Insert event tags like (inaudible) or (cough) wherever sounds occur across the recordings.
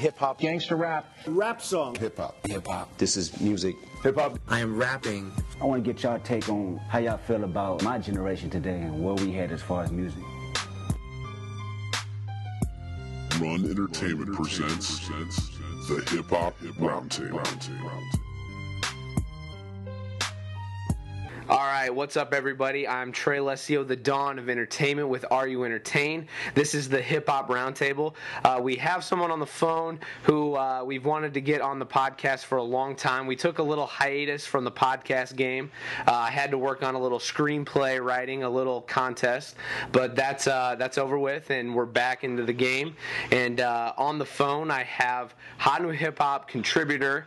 Hip hop. Gangster rap. Rap song. Hip hop. Hip hop. This is music. Hip hop. I am rapping. I want to get y'all take on how y'all feel about my generation today and where we head as far as music. Run Entertainment presents the Hip Hop Roundtable. All right, what's up, everybody? I'm Trey Lesio, the Dawn of Entertainment with Are You Entertained? This is the Hip Hop Roundtable. Uh, we have someone on the phone who uh, we've wanted to get on the podcast for a long time. We took a little hiatus from the podcast game. Uh, I had to work on a little screenplay writing, a little contest, but that's uh, that's over with, and we're back into the game. And uh, on the phone, I have Hot New Hip Hop contributor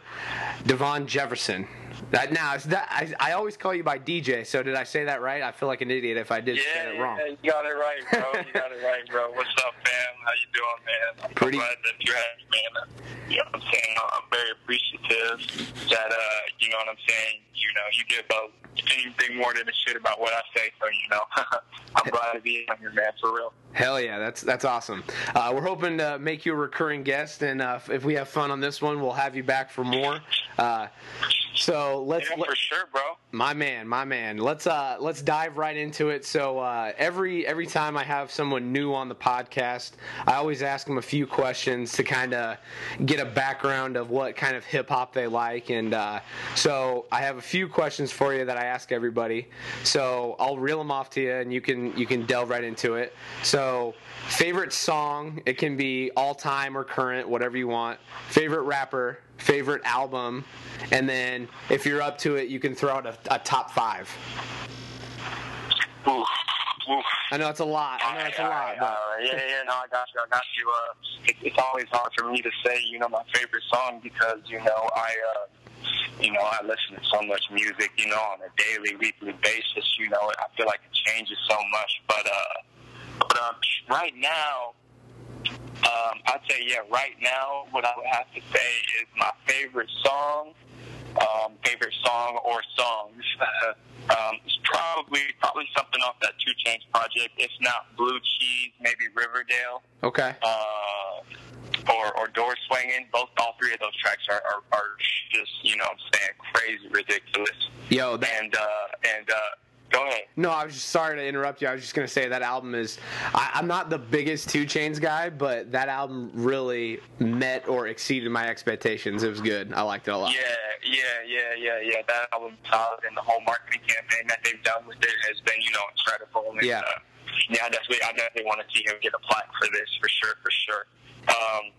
Devon Jefferson. That now that I, I always call you by DJ. So did I say that right? I feel like an idiot if I did Yeah, say it wrong. yeah, you got it right, bro. You got it right, bro. What's up, man? How you doing, man? I'm Pretty- glad that you had me, man. You know what I'm saying? I'm very appreciative that, uh, you know what I'm saying? You know, you give up anything more than a shit about what I say, so, you know, (laughs) I'm glad to be on here, man, for real. Hell yeah, that's that's awesome. Uh, we're hoping to make you a recurring guest, and uh, if- if we have fun on this one, we'll have you back for more. Uh, so let's Yeah, for sure, bro. My man, my man. Let's uh let's dive right into it. So uh, every every time I have someone new on the podcast, I always ask them a few questions to kind of get a background of what kind of hip hop they like, and uh, so I have a few questions for you that I ask everybody. So I'll reel them off to you, and you can you can delve right into it. So favorite song, it can be all time or current, whatever you want. Favorite rapper, favorite album, and then if you're up to it, you can throw out a, a top five. Oof, oof. I know it's a lot. I know it's a lot, but yeah, yeah, no, I got you, I got you. Uh, it, it's always hard for me to say, you know, my favorite song because, you know, I, uh, you know, I listen to so much music, you know, on a daily, weekly basis. You know, I feel like it changes so much. But, uh, but um, right now, um, I'd say, yeah, right now, what I would have to say is my favorite song, um, favorite song or songs. (laughs) um, it's probably probably something off that Two Chainz project. If not Blue Cheese, maybe Riverdale okay. uh, or, or door swinging. Both, all three of those tracks are, are, are just, you know, what I'm saying crazy, ridiculous. Yo, that And uh, and uh, go ahead. No, I was just sorry to interrupt you. I was just gonna say that album is. I, I'm not the biggest Two Chainz guy, but that album really met or exceeded my expectations. It was good. I liked it a lot. Yeah, yeah, yeah, yeah, yeah. That album solid, and the whole marketing campaign that they've done with it has been, you know, incredible. And, Yeah. Uh, yeah, I definitely, I definitely want to see him get a plaque for this, for sure, for sure. Um,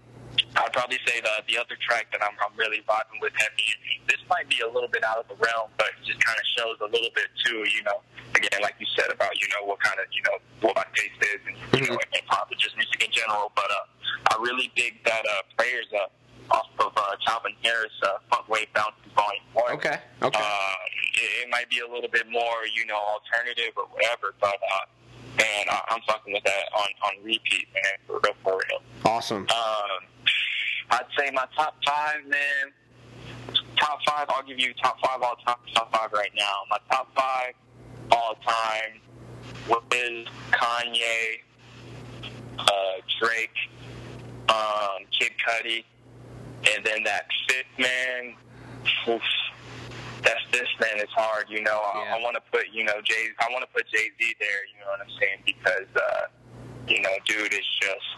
I'd probably say the the other track that I'm, I'm really vibing with heavy. This might be a little bit out of the realm, but it just kind of shows a little bit too. You know, again, like you said about you know what kind of you know what my taste is, and you know, hop, and just music in general. But uh, I really dig that uh, prayers up off of uh, Calvin Harris, uh, Funk Wave Bouncing Volume One. Okay. Okay. Uh, it, it might be a little bit more, you know, alternative or whatever, but uh, man, I, I'm fucking with that on on repeat, man, for real, for real. awesome. Um, I'd say my top five, man. Top five, I'll give you top five all time. Top five right now. My top five all time was Kanye, uh, Drake, um, Kid Cudi, and then that fifth man. Oof, that's this man is hard, you know. I, Yeah. I want to put, you know, Jay. I want to put Jay Z there. You know what I'm saying? Because, uh, you know, dude is just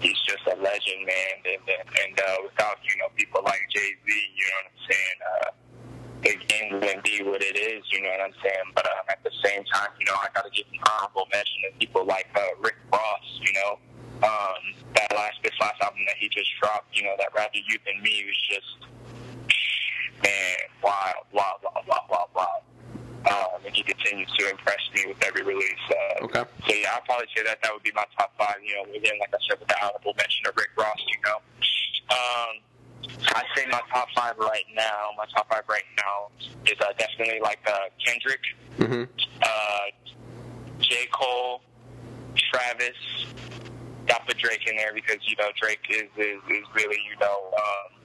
he's just a legend, man. And and, and uh, without you know people like Jay Z, you know what I'm saying? Uh, the game wouldn't be what it is. You know what I'm saying? But um, at the same time, you know, I got to give an honorable mention to people like uh, Rick Ross. You know, um, that last this last album that he just dropped. You know, that Rather You Than Me was just man, wild, wild, wild, wild, wild, wild. Um, and he continues to impress me with every release. Uh, Okay. So yeah, I'd probably say that that would be my top five. You know, again, like I said, with the honorable mention of Rick Ross. You know, um, I'd say my top five right now. My top five right now is uh, definitely like uh, Kendrick, hmm uh, J Cole, Travis. Got put Drake in there because you know Drake is is, is really you know um,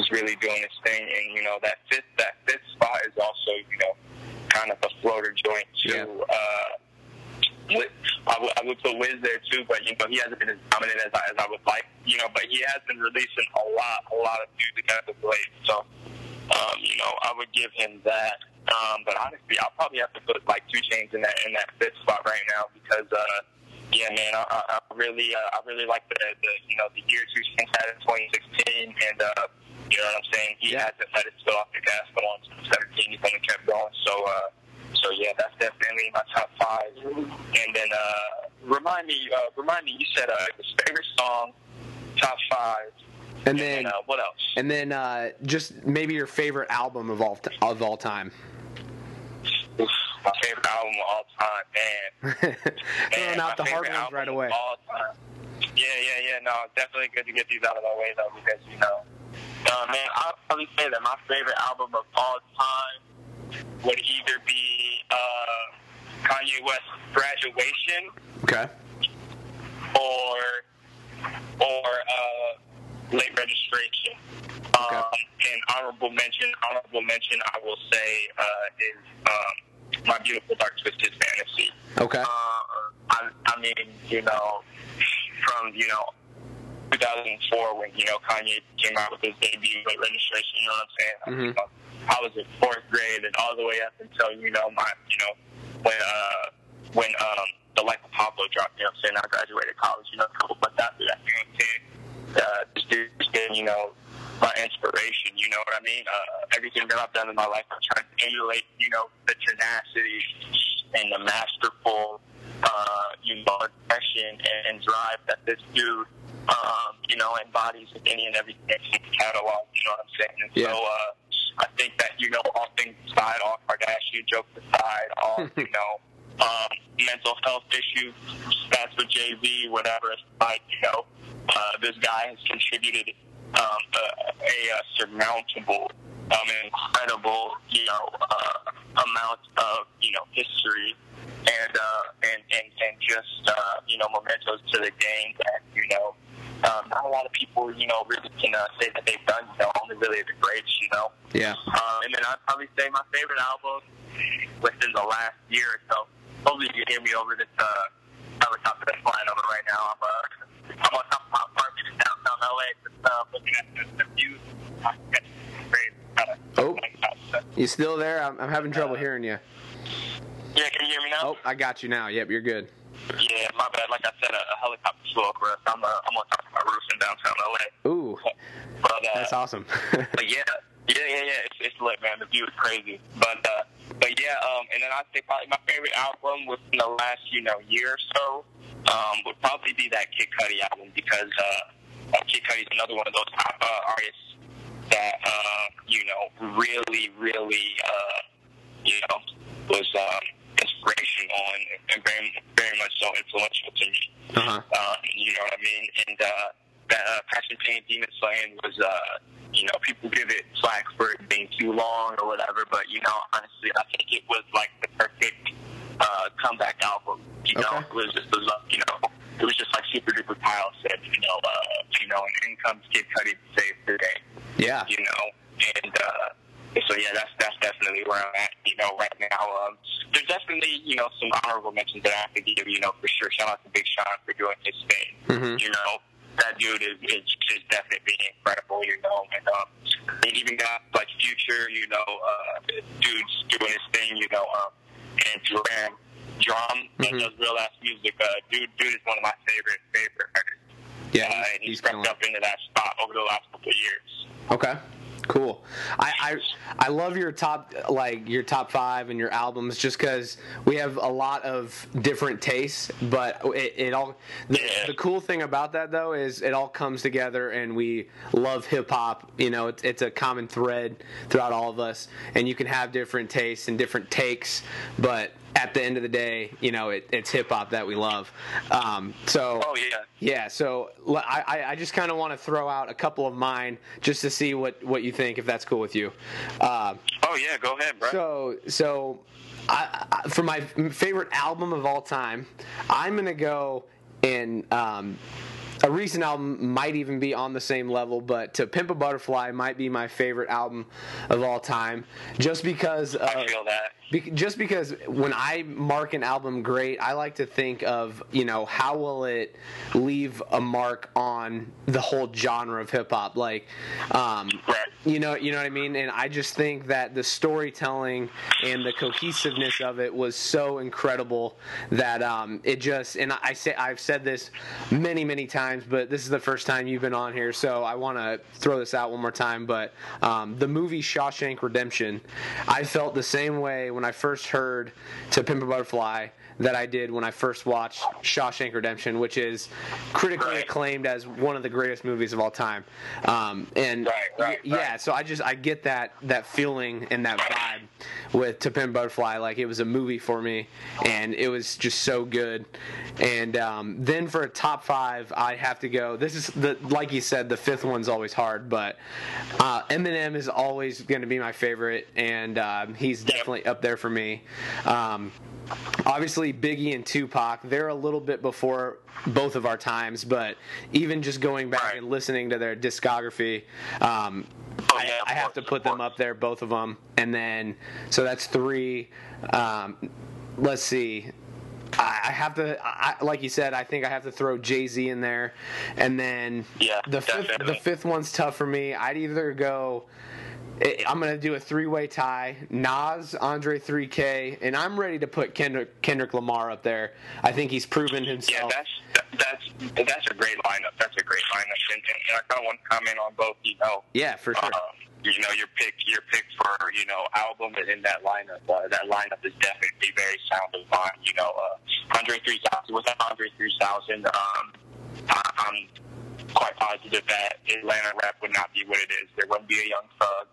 is really doing his thing, and you know that fifth that fifth spot is also you know kind of a floater joint to Yeah. uh, I would, I would put Wiz there too, but you know he hasn't been as dominant as I, as I would like. You know, but he has been releasing a lot, a lot of music as of late. So, um, you know, I would give him that. Um, but honestly, I'll probably have to put like 2 Chainz in that in that fifth spot right now because, uh, yeah, man, I, I really, uh, I really like the, the, you know, the year 2 Chainz had in 2016, and uh, you know what I'm saying. He Yeah. hasn't let it spill off the gas going on 17. He's only kept going. So, uh, so yeah, that's definitely my top five. And then uh, remind me, uh, remind me. You said uh, his favorite song, top five, And then uh, what else? and then uh, just maybe your favorite album of all t- of all time. Oof, my favorite album of all time, man. (laughs) Throwing out the hard ones right away. of All time. Yeah, yeah, yeah. No, definitely good to get these out of my way though, because you know, uh, man, I'll probably say that my favorite album of all time would either be uh, Kanye West's "Graduation" Okay. or or uh, "Late Registration." Okay. Um, and honorable mention, honorable mention, I will say uh, is um, "My Beautiful Dark Twisted Fantasy." Okay. Uh, I, I mean, you know, from you know 2004 when you know Kanye came out with his debut late registration. You know what I'm saying? Mhm. I was in fourth grade, and all the way up until you know my you know when uh when um the Life of Pablo dropped. You know what I'm saying? I graduated college. You know, a couple months after that. You know what I'm saying? Uh, this dude's been you know my inspiration. You know what I mean? Uh, everything that I've done in my life, I'm trying to emulate. You know, the tenacity and the masterful, uh, you know, aggression and, and drive that this dude, um, you know, embodies in any and everything in his catalog. You know what I'm saying? And Yeah. so, uh, I think that you know, all things aside, all Kardashian jokes aside, all (laughs) you know, um, mental health issues, that's with Jay Z, whatever. It's like you know, uh, this guy has contributed um, a, a, surmountable, um, incredible, you know, uh, amount of you know history and uh, and and and just uh, you know mementos to the game that you know. Um, not a lot of people, you know, really can uh, say that they've done, you know, only really the greats, you know. Yeah. Um, and then I'd probably say my favorite album within the last year or so. Hopefully you can hear me over this uh, helicopter that's flying over right now. I'm, uh, I'm on top of my apartment in downtown LA, just uh, looking at the, the views. Great. Oh. You still there? I'm, I'm having trouble hearing you. Yeah, can you hear me now? Oh, I got you now. Yep, you're good. Yeah, my bad. Like I said, a, a helicopter flew over us. I'm, uh, I'm on top of my roof in downtown LA. Ooh, But, uh, that's awesome. (laughs) But yeah, yeah, yeah, yeah. It's, it's lit, man. The view is crazy. But uh, but yeah, um, and then I'd say probably my favorite album within the last you know year or so um, would probably be that Kid Cudi album because uh, Kid Cudi is another one of those uh, artists that uh, you know really, really uh, you know was um, inspirational and, and very, very much so influential to me. Uh-huh. Um, you know what I mean? And uh, that uh, Passion Pain Demon Slaying was, uh, you know, people give it slack for it being too long or whatever, but you know, honestly, I think it was like the perfect uh, comeback album. You know, it was just, uh, you know, it was just like Super Duper Kyle said, you know, uh, you know, and in comes Kid Cudi to save the day Yeah. you know, and uh, so yeah, that's that's definitely where I'm at, you know, right now. Um, there's definitely, you know, some honorable mentions that I have to give, you know, for sure. Shout out to Big Sean for doing his thing. Mhm. You know, that dude is, is is definitely incredible, you know, and um, they even got like Future, you know, uh, dudes doing his thing, you know, um, and Duran Drum that Mhm. does real ass music. Uh, dude, dude is one of my favorite favorite artists. Yeah, uh, he's- and he's he's crept up into that spot over the last couple of years. Okay. Cool. I, I I love your top like your top five and your albums just because we have a lot of different tastes, but it, it all the, Yeah. the cool thing about that though is it all comes together and we love hip hop. You know, it's it's a common thread throughout all of us, and you can have different tastes and different takes, but at the end of the day, you know, it, it's hip hop that we love. Um, so Oh yeah. yeah, so I just kind of want to throw out a couple of mine just to see what, what you think, if that's cool with you. Uh, Oh yeah, go ahead, bro. so, so I, I, for my favorite album of all time, I'm gonna go in um, a recent album might even be on the same level, but To Pimp a Butterfly might be my favorite album of all time, just because. Uh, I feel that. Be- just because when I mark an album great, I like to think of you know how will it leave a mark on the whole genre of hip hop, like um, you know you know what I mean. And I just think that the storytelling and the cohesiveness of it was so incredible that um, it just and I say I've said this many many times, but this is the first time you've been on here, so I want to throw this out one more time. But um, the movie Shawshank Redemption, I felt the same way when I first heard To Pimp a Butterfly that I did when I first watched Shawshank Redemption, which is critically Right. acclaimed as one of the greatest movies of all time. Um, and Right, right, yeah, so I just I get that that feeling and that vibe with To Pimp Butterfly. Like it was a movie for me, and it was just so good. And um, then for a top five, I have to go. This is the like you said, the fifth one's always hard, but uh, Eminem is always going to be my favorite, and um, he's definitely up there for me. Um, obviously Biggie and Tupac, they're a little bit before both of our times, but even just going back Right. and listening to their discography, um, Oh, I, yeah, I have to put them up there, both of them, and then so that's three. Um, let's see. I I have to, I, like you said, I think I have to throw Jay Z in there, and then Yeah, the fifth, the fifth one's tough for me. I'd either go. I'm gonna do a three-way tie: Nas, Andre 3K, and I'm ready to put Kendrick, Kendrick Lamar up there. I think he's proven himself. Yeah, that's that's that's a great lineup. That's a great lineup, and, and, I kind of want to comment on both. You know, Yeah, for sure. um, you know your pick, your pick for you know album and in that lineup. Uh, that lineup is definitely very sound of mine. You know, uh, Andre 3000 was that Andre 3000. Um, I, I'm quite positive that Atlanta rap would not be what it is. There wouldn't be a Young Thug.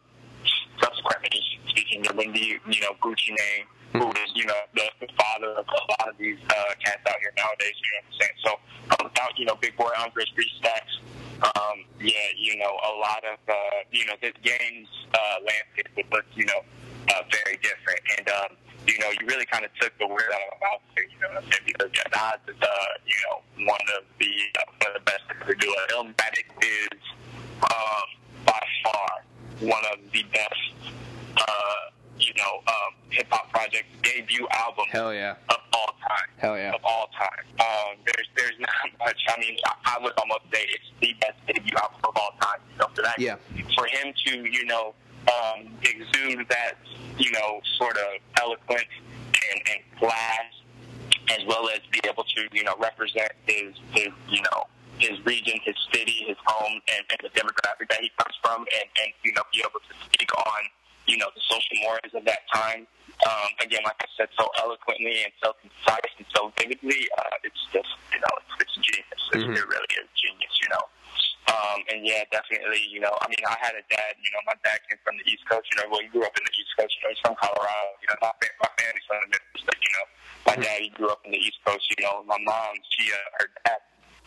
Subsequently speaking, there wouldn't you know Gucci Mane, who is you know the, the father of a lot of these uh, cats out here nowadays. You know what I'm saying? So um, without you know Big Boi Andre's three stacks, um, yeah, you know a lot of uh, you know this game's uh, landscape would look you know uh, very different. And um, you know you really kind of took the word out of my mouth there. You know what I'm saying? Because yeah, Nas is uh, you know one of the uh, one of the best to do it. Illmatic is um, by far one of the best, uh, you know, um, hip hop projects debut album Hell yeah. of all time. Hell yeah. Of all time. Um, there's there's not much. I mean, I, I would almost say it's the best debut album of all time. So for that, Yeah. for him to you know um, exude that you know sort of eloquence and, and class, as well as be able to you know represent his his you know his region, his city, his home, and, and the demographic that he comes from, and, and you know be able to speak on you know the social mores of that time. Um, again, like I said, so eloquently and so concise and so vividly, uh, it's just you know it's, it's genius. It's, Mhm. It really is genius, you know. Um, and yeah, definitely, you know, I mean, I had a dad, you know, my dad came from the East Coast, you know, well, he grew up in the East Coast, you know, he's from Colorado, you know, my, my family's from the Midwest, but, you know, my dad, he grew up in the East Coast, you know, my mom, she, uh, her dad,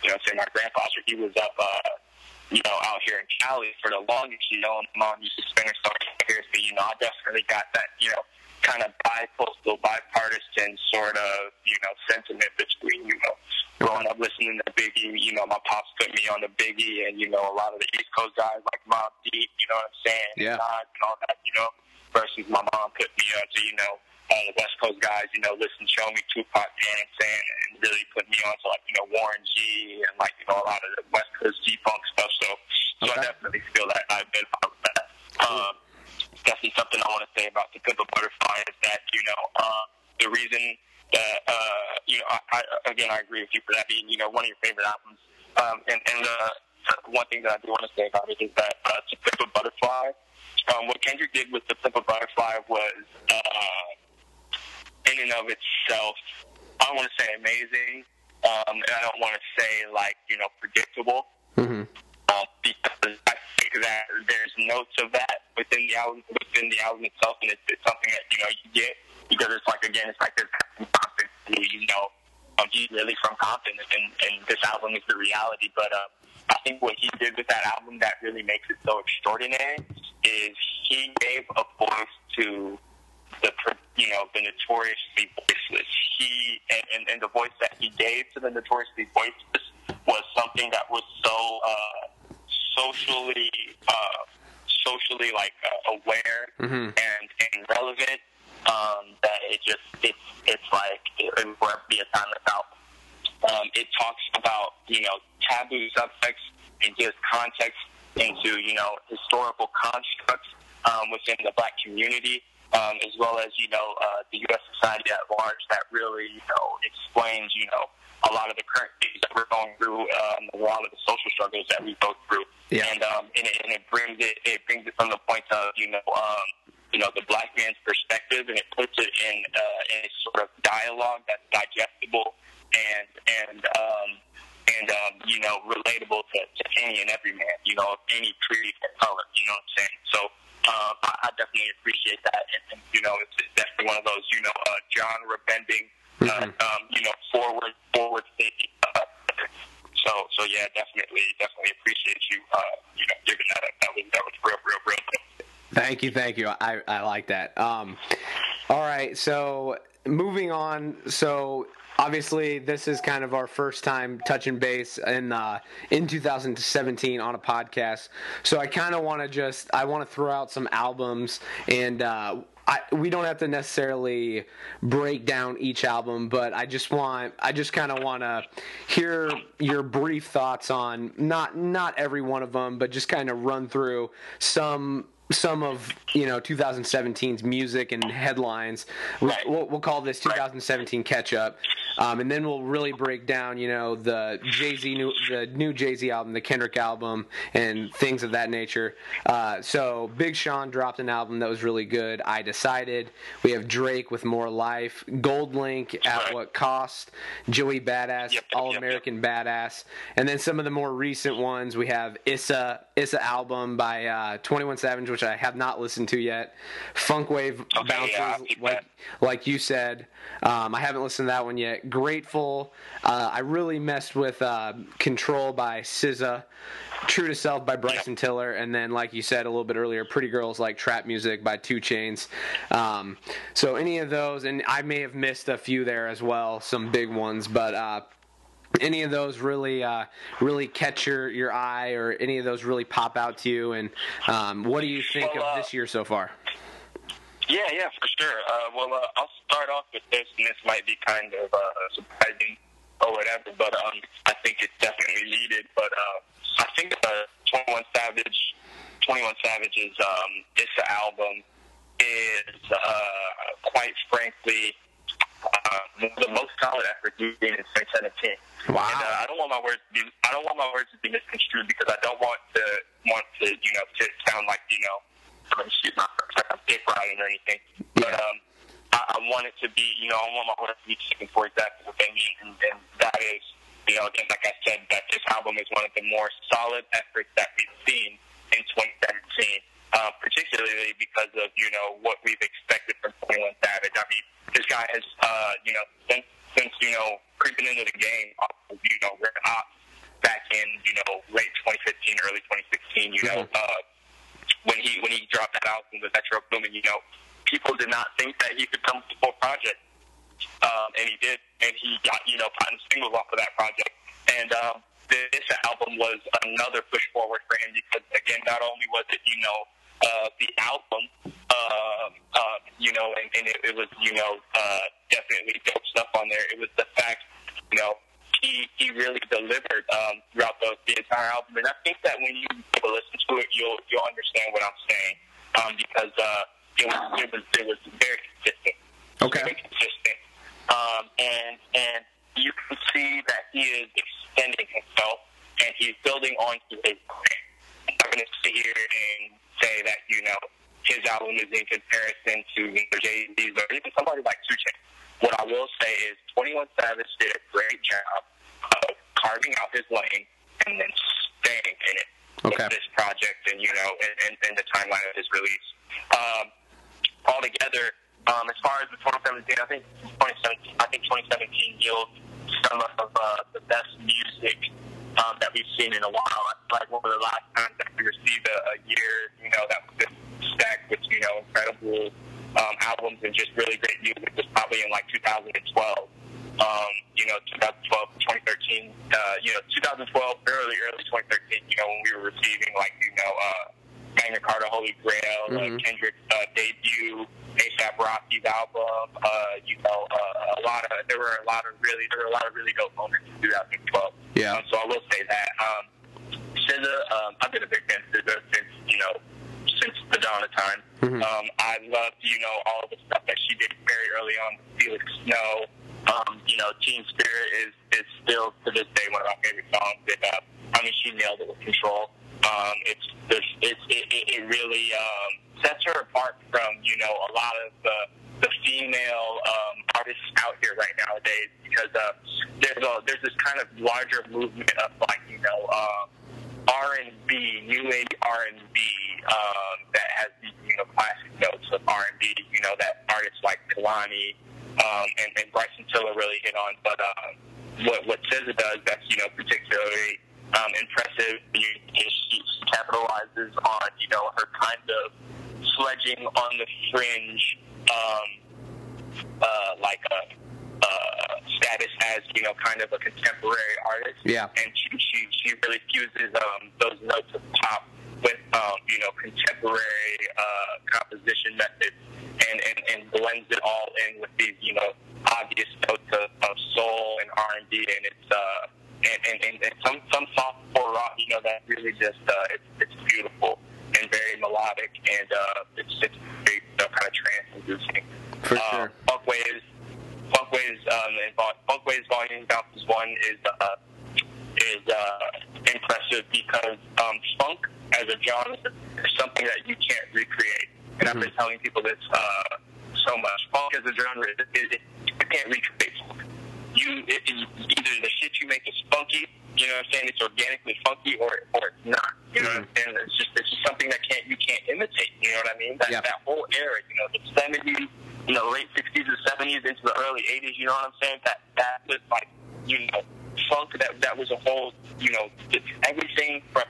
you know, say my grandfather, he was up, uh, you know, out here in Cali for the longest, you know, and my mom used to spend her summer here, so, you know, I definitely got that, you know, kind of bi-coastal, bipartisan sort of, you know, sentiment between, you know, growing up listening to Biggie, you know, my pops put me on the Biggie and, you know, a lot of the East Coast guys like Mobb Deep, you know what I'm saying? Yeah. And all that, you know, versus my mom put me on to, you know, all the West Coast guys, you know, listen, show me Tupac dancing and really put me on to like, you know, Warren G and like, you know, a lot of the West Coast G-Funk stuff. So, so Okay. I definitely feel that I've been part of that. Um, definitely something I want to say about the Pimp a Butterfly is that you know uh, the reason that uh, you know I, I again I agree with you for that being you know one of your favorite albums. Um, and and uh, one thing that I do want to say about it is that uh, to Pimp a Butterfly, um, what Kendrick did with the Pimp a Butterfly was uh, in and of itself. I don't want to say amazing. Um, and I don't want to say like you know predictable hmm uh, because I think that there's notes of that within the album, within the album itself, and it's, it's something that you know you get because it's like again, it's like this Compton, who, you know, um, he's really from Compton, and, and this album is the reality. But uh, I think what he did with that album that really makes it so extraordinary is he gave a voice to the you know the notoriously voiceless. He and, and, and the voice that he gave to the notoriously voiceless was something that was so uh, socially uh, socially like uh, aware Mhm. and, and relevant um, that it just it's it's like it, it would be a timeless album. Um, it talks about you know taboo subjects and gives context into you know historical constructs um, within the black community, um, as well as you know uh, the U.S. society at large that really you know explains you know a lot of the current things that we're going through, um, a lot of the social struggles that we go through, Yeah. and um, and, it, and it brings it it brings it from the point of you know um, you know the black man's perspective, and it puts it in uh, in a sort of dialogue that's digestible and and um, and um, you know relatable to, to any and every man, you know, of any creed or color. You know what I'm saying? So um, I, definitely appreciate that, and, and you know, it's, it's definitely one of those you know uh, genre bending, uh, Mhm. um, you know, forward forward thinking. Uh, so so yeah, definitely definitely appreciate you uh, you know giving that up. That was that was real real real. Thank you, thank you. I, I like that. Um, all right, so moving on. So obviously, this is kind of our first time touching base in uh, in 2017 on a podcast. So I kind of want to just I want to throw out some albums and. Uh, I, we don't have to necessarily break down each album, but I just want I just kind of want to hear your brief thoughts on not not every one of them, but just kind of run through some some of you know 2017's music and headlines. We- Right. We'll, we'll call this 2017 catch up, um, and then we'll really break down you know the Jay Z new the new Jay Z album, the Kendrick album, and things of that nature. Uh, so Big Sean dropped an album that was really good. I decided. We have Drake with More Life, GoldLink at Right. What Cost, Joey Badass, Yep, yep, All yep, American Badass, and then some of the more recent ones we have Issa Issa album by uh, Twenty One Savage, which I have not listened to yet. Funk Wave Okay, bounces yeah, like like you said. Um, I haven't listened to that one yet. Grateful. Uh, I really messed with uh, Control by SZA. True to Self by Bryson Tiller, and then, like you said a little bit earlier, Pretty Girls like Trap Music by Two Chainz. Um, so any of those, and I may have missed a few there as well, some big ones, but uh, any of those really uh, really catch your, your eye, or any of those really pop out to you? And um, what do you think Well, of uh, this year so far? Yeah, yeah, for sure. Uh, well, uh, I'll start off with this, and this might be kind of uh, surprising or whatever, but um, I think it's definitely needed. But uh, I think uh, Twenty One Savage, Twenty One Savage's um, this album is uh, quite frankly uh, the most solid effort we've seen in 2017. Wow. And, uh, I don't want my words to be I don't want my words to be misconstrued because I don't want to want to you know to sound like you know I'm excuse my I'm dick riding or anything. But Yeah. um, I, I want it to be you know I want my words to be taken for exactly what they mean, and, and that is you know again like I said that this album is one of the more solid efforts that we've seen in 2017. Uh, particularly because of you know what we've expected from 21 Savage. I mean, this guy has uh, you know since since you know creeping into the game, you know, Red Hot back in you know late 2015, early 2016. You know, uh, when he when he dropped that album, the Metro Boomin, you know, people did not think that he could come a full project, um, and he did, and he got you know platinum singles off of that project, and um, this album was another push forward for him because again, not only was it you know uh, the album, uh, uh, you know, and, and it, it was you know uh, definitely dope stuff on there. It was the fact, you know, he he really delivered um, throughout the, the entire album, and I think that when you listen to it, you'll you'll understand what I'm saying um, because uh, it was it was it was very consistent. Okay. Very consistent, um, and and you can see that he is extending himself and he's building onto his brand. I'm going to sit here and say that you know his album is in comparison to you know, Jay Z's or even somebody like Two Chainz. What I will say is 21 Savage did a great job of carving out his lane and then staying in it Okay. with this project and you know and, and, and the timeline of his release. Um, altogether, um, as far as the 2017, I think 2017, I think 2017 yields some of uh, the best music um, that we've seen in a while. Like one of the last times that we received a, a year, you know, that was just stacked with you know incredible um, albums and just really great music was probably in like 2012. Um, you know, 2012, 2013. Uh, you know, 2012, early early 2013, you know, when we were receiving like you know uh, Magna Carta, Holy Grail, uh, Mhm. Kendrick's uh, debut, ASAP Rocky's album, uh, you know, uh, a lot of there were a lot of really there were a lot of really dope moments in 2012. Yeah. Um, so I will say that. Um, SZA, um, I've been a big fan of SZA know since the dawn of time. Mhm. Um, I loved you know all the stuff that she did very early on with Felix Snow. Um, you know, Teen Spirit is is still to this day one of my favorite songs. And, uh, I mean, she nailed it with Control. Um, it's there's, it's it, it, really um, sets her apart from you know a lot of the the female um, artists out here right nowadays because uh, there's a there's this kind of larger movement of like you know. Um, R and B, new age R and B um, that has these you know classic notes of R and B. You know that artists like Kehlani um, and, and Bryson Tiller really hit on. But um, what what SZA does that's you know particularly um, impressive is she capitalizes on you know her kind of sledging on the fringe, um, uh, like a. Uh, status as you know, kind of a contemporary artist, Yeah. and she she, she really fuses um, those notes of pop with um, you know contemporary uh, composition methods and, and, and blends it all in with these you know obvious notes of, of soul and R and B and it's uh, and, and, and, and some some soft core rock you know that really just uh, it's, it's beautiful and very melodic and uh, it's it's very you know, kind of trance inducing. For uh, sure. Funk waves, funk waves, um, and Vol- volume bounces one is uh, is uh, impressive because um, funk as a genre is something that you can't recreate. And I've been telling people this uh, so much. Funk as a genre, it, it, it, you can't recreate funk. You it, it, either the shit you make is funky, you know what I'm saying? It's organically funky, or or it's not. You know what I'm saying? It's just it's just something that can't you can't imitate. You know what I mean? That Yeah. that whole era, you know, the '70s, you know, late '60s and '70s into the early '80s. You know what I'm saying? That that was like you know funk. That that was a whole you know everything from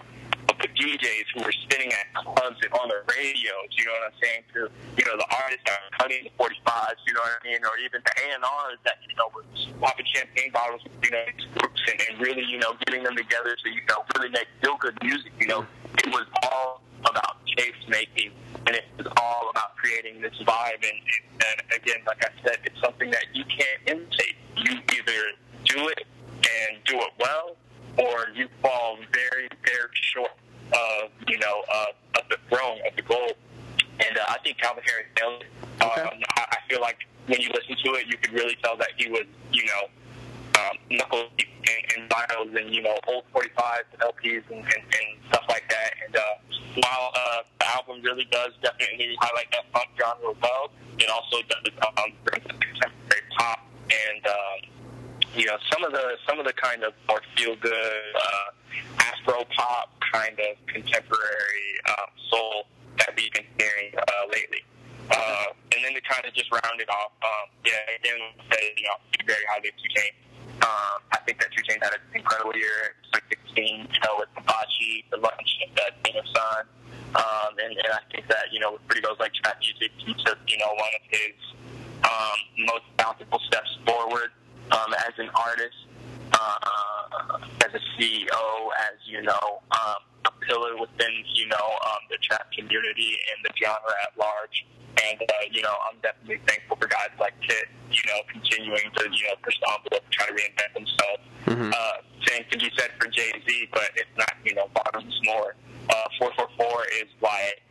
the DJs who were spinning at clubs and on the radios, you know what I'm saying, to, you know, the artists that were cutting the 45s, you know what I mean, or even the A&Rs that, you know, were popping champagne bottles you know, groups and, and really, you know, getting them together to, you know, really make feel-good music, you know. It was all about making, and it was all about creating this vibe, and, and again, like I said, it's something that you can't imitate. You either do it and do it well, or you fall very, very short of, you know, uh, of the throne, of the goal. And uh, I think Calvin Harris nailed it. Okay. Um, I, I feel like when you listen to it, you could really tell that he was, you know, um, knuckle deep in, in vinyls and, you know, old 45s and LPs and, and, and stuff like that. And uh, while uh, the album really does definitely highlight that funk genre well, it also does um, contemporary pop and um, you know some of the some of the kind of more feel good uh, Afro pop kind of contemporary um, soul that we've been hearing uh, lately. Uh, and then to kind of just round it off, um, yeah, again, say, you know, very highly Two Chainz. Um, I think that Two Chainz had an incredible year. 2016, you know, with Hibachi, The Lunch, and uh, of Sun. Um, and, and I think that, you know, with Pretty Girls Like Trap Music, he took, you know, one of his um, most bountiful steps forward um, as an artist, uh, as a CEO, as you know, um, a pillar within you know um, the trap community and the genre at large. And uh, you know, I'm definitely thankful for guys like Kit, you know, continuing to you know push the envelope, try to reinvent themselves. Mhm. Uh, same can be said for Jay Z, but it's not you know bottoms more. Uh, 444 is like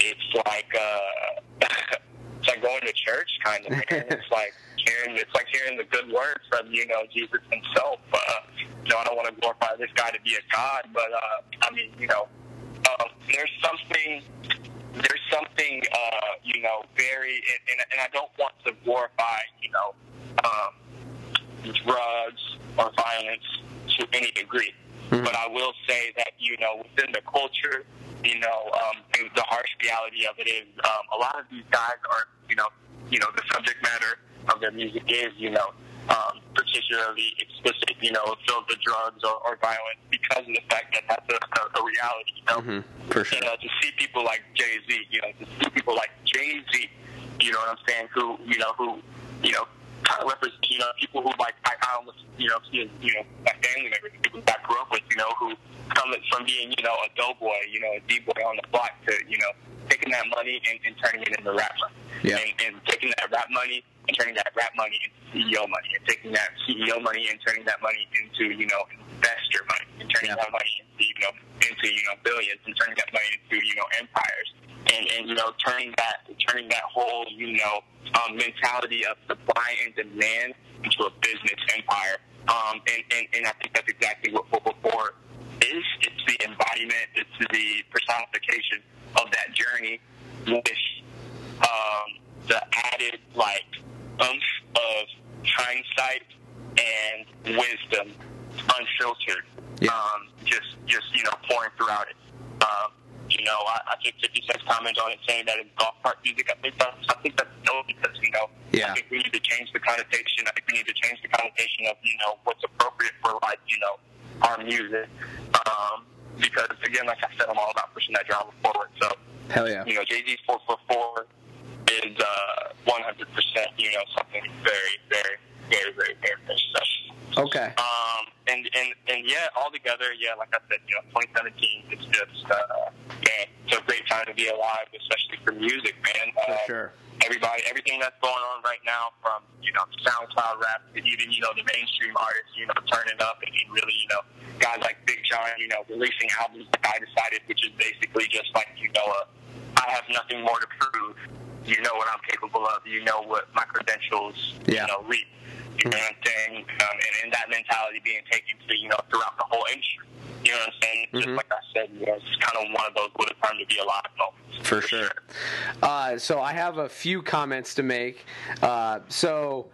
it's like uh, (laughs) it's like going to church kind of. Man. (laughs) it's like hearing it's like hearing the good words from you know Jesus himself. Uh, you know, I don't want to glorify this guy to be a god, but uh, I mean, you know, um, there's something something uh, you know very and, and, and I don't want to glorify you know um, drugs or violence to any degree. But I will say that you know within the culture, you know, um, the, the harsh reality of it is um, a lot of these guys are you know you know the subject matter of their music is you know um, particularly explicit, you know, filled with drugs or, or violence because of the fact that that's a, a, a reality. You know, Mhm. For sure. you know, to see people like Jay Z, you know, to see people like Jay Z, you know what I'm saying, who, you know, who, you know, kind of represent, you know, people who like I, I almost, you know, see as, you know, my family members, people that I grew up with, you know, who come from being, you know, a doughboy, you know, a D-boy on the block to, you know, taking that money and, and turning it into rap money. Yeah. And, and taking that rap money and turning that rap money into CEO money and taking that CEO money and turning that money into, you know, investor money and turning Yeah. that money into, you know, into, you know, billions and turning that money into, you know, empires. And, and you know, turning that turning that whole, you know, um, mentality of supply and demand into a business empire. Um, and, and, and I think that's exactly what four four four is. It's the embodiment, it's the personification of that journey with um, the added like oomph of hindsight and wisdom, unfiltered. Yeah. Um, just just you know pouring throughout it. Um, you know, I, I think 50 Cent's comment on it saying that it's golf cart music. I think that's I think that's no because you know Yeah. I think we need to change the connotation. I think we need to change the connotation of you know what's appropriate for like you know our music. Um, because again, like I said, I'm all about pushing that drama forward. So Hell yeah. you know, Jay Z's four four four is uh 100 percent you know something very very very very very very. Okay. Um, and, and, and yeah, altogether, yeah, like I said, you know, 2017, it's just, uh, man, it's a great time to be alive, especially for music, man. For Uh, sure. Everybody, everything that's going on right now from, you know, SoundCloud rap to even, you know, the mainstream artists, you know, turning up and really, you know, guys like Big Sean, you know, releasing albums like I Decided, which is basically just like, you know, uh, I have nothing more to prove. You know what I'm capable of. You know what my credentials, Yeah. you know, reach. You know what I'm saying? Um, and, and that mentality being taken to, you know, throughout the whole industry. You know what I'm saying? Mhm. Just like I said, you know, it's kind of one of those what a time to be a alive moments. For sure. Uh, so I have a few comments to make. Uh, so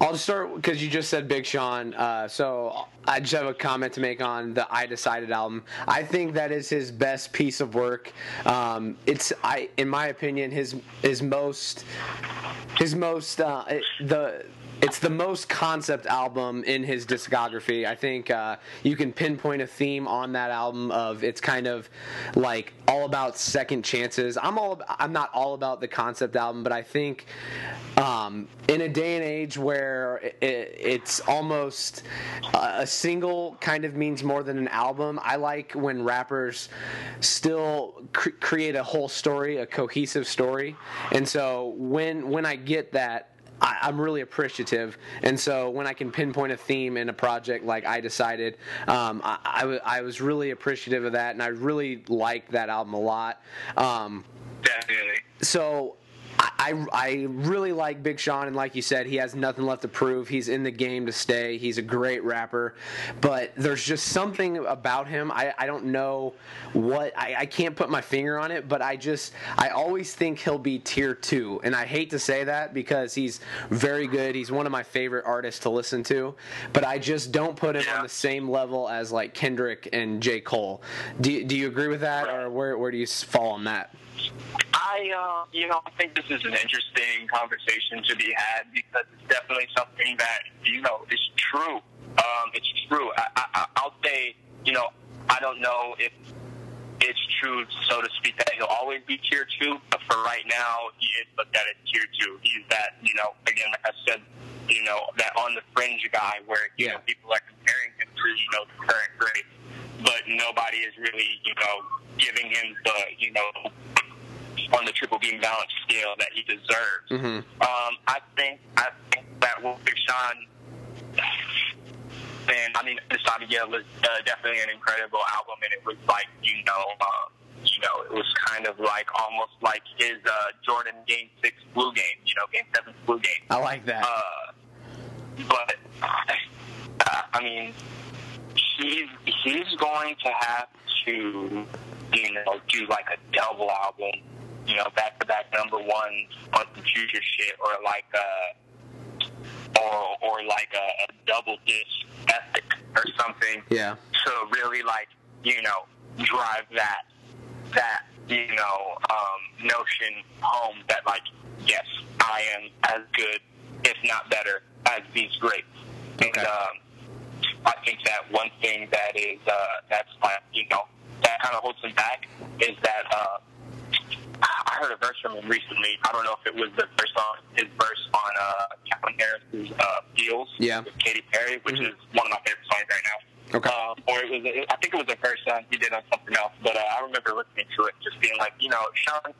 I'll just start because you just said Big Sean. Uh, so I just have a comment to make on the I Decided album. I think that is his best piece of work. Um, it's I, in my opinion, his his most his most uh, the it's the most concept album in his discography. I think uh, you can pinpoint a theme on that album of it's kind of like all about second chances. I'm all I'm not all about the concept album, but I think um, in a day and age where it, it's almost uh, a single kind of means more than an album. I like when rappers still cr- create a whole story, a cohesive story, and so when when I get that. I, I'm really appreciative, and so when I can pinpoint a theme in a project like I decided, um, I, I, w- I was really appreciative of that, and I really liked that album a lot. Um, Definitely. so I, I really like Big Sean, and like you said, he has nothing left to prove. He's in the game to stay. He's a great rapper, but there's just something about him. I, I don't know what I, I can't put my finger on it, but I just I always think he'll be tier two, and I hate to say that because he's very good. He's one of my favorite artists to listen to, but I just don't put him Yeah. on the same level as like Kendrick and J Cole. Do you- do you agree with that, or where where do you fall on that? I, uh, you know, I think this is an interesting conversation to be had because it's definitely something that, you know, is true. Um, it's true. I, I, I'll say, you know, I don't know if it's true, so to speak, that he'll always be tier two, but for right now, he is looked at as tier two. He's that, you know, again, like I said, you know, that on the fringe guy where, you Yeah. know, people are comparing him to, you know, the current grade, but nobody is really, you know, giving him the, you know, on the triple beam balance scale that he deserves. Mhm. Um, I think I think that will Big Sean, man, I mean, this time yeah, was uh, definitely an incredible album, and it was like you know, uh, you know, it was kind of like almost like his uh, Jordan Game Six Flu Game, you know, Game Seven Flu Game. I like that. Uh, but uh, I mean, he's he's going to have to, you know, do like a double album, you know, back to back number one on some future shit, or like a, or or like a, a double disc ethic or something yeah. to really like you know drive that that you know um, notion home that like yes I am as good if not better as these greats Okay. and um, I think that one thing that is uh, that's like you know that kind of holds him back is that uh, I heard a verse from him recently. I don't know if it was the first song, his verse on uh, Calvin Harris's uh, "Feels" Yeah. with Katy Perry, which Mhm. is one of my favorite songs right now. Okay. Uh, or it was, I think it was the first song he did on something else. But uh, I remember listening to it, just being like, you know, Sean,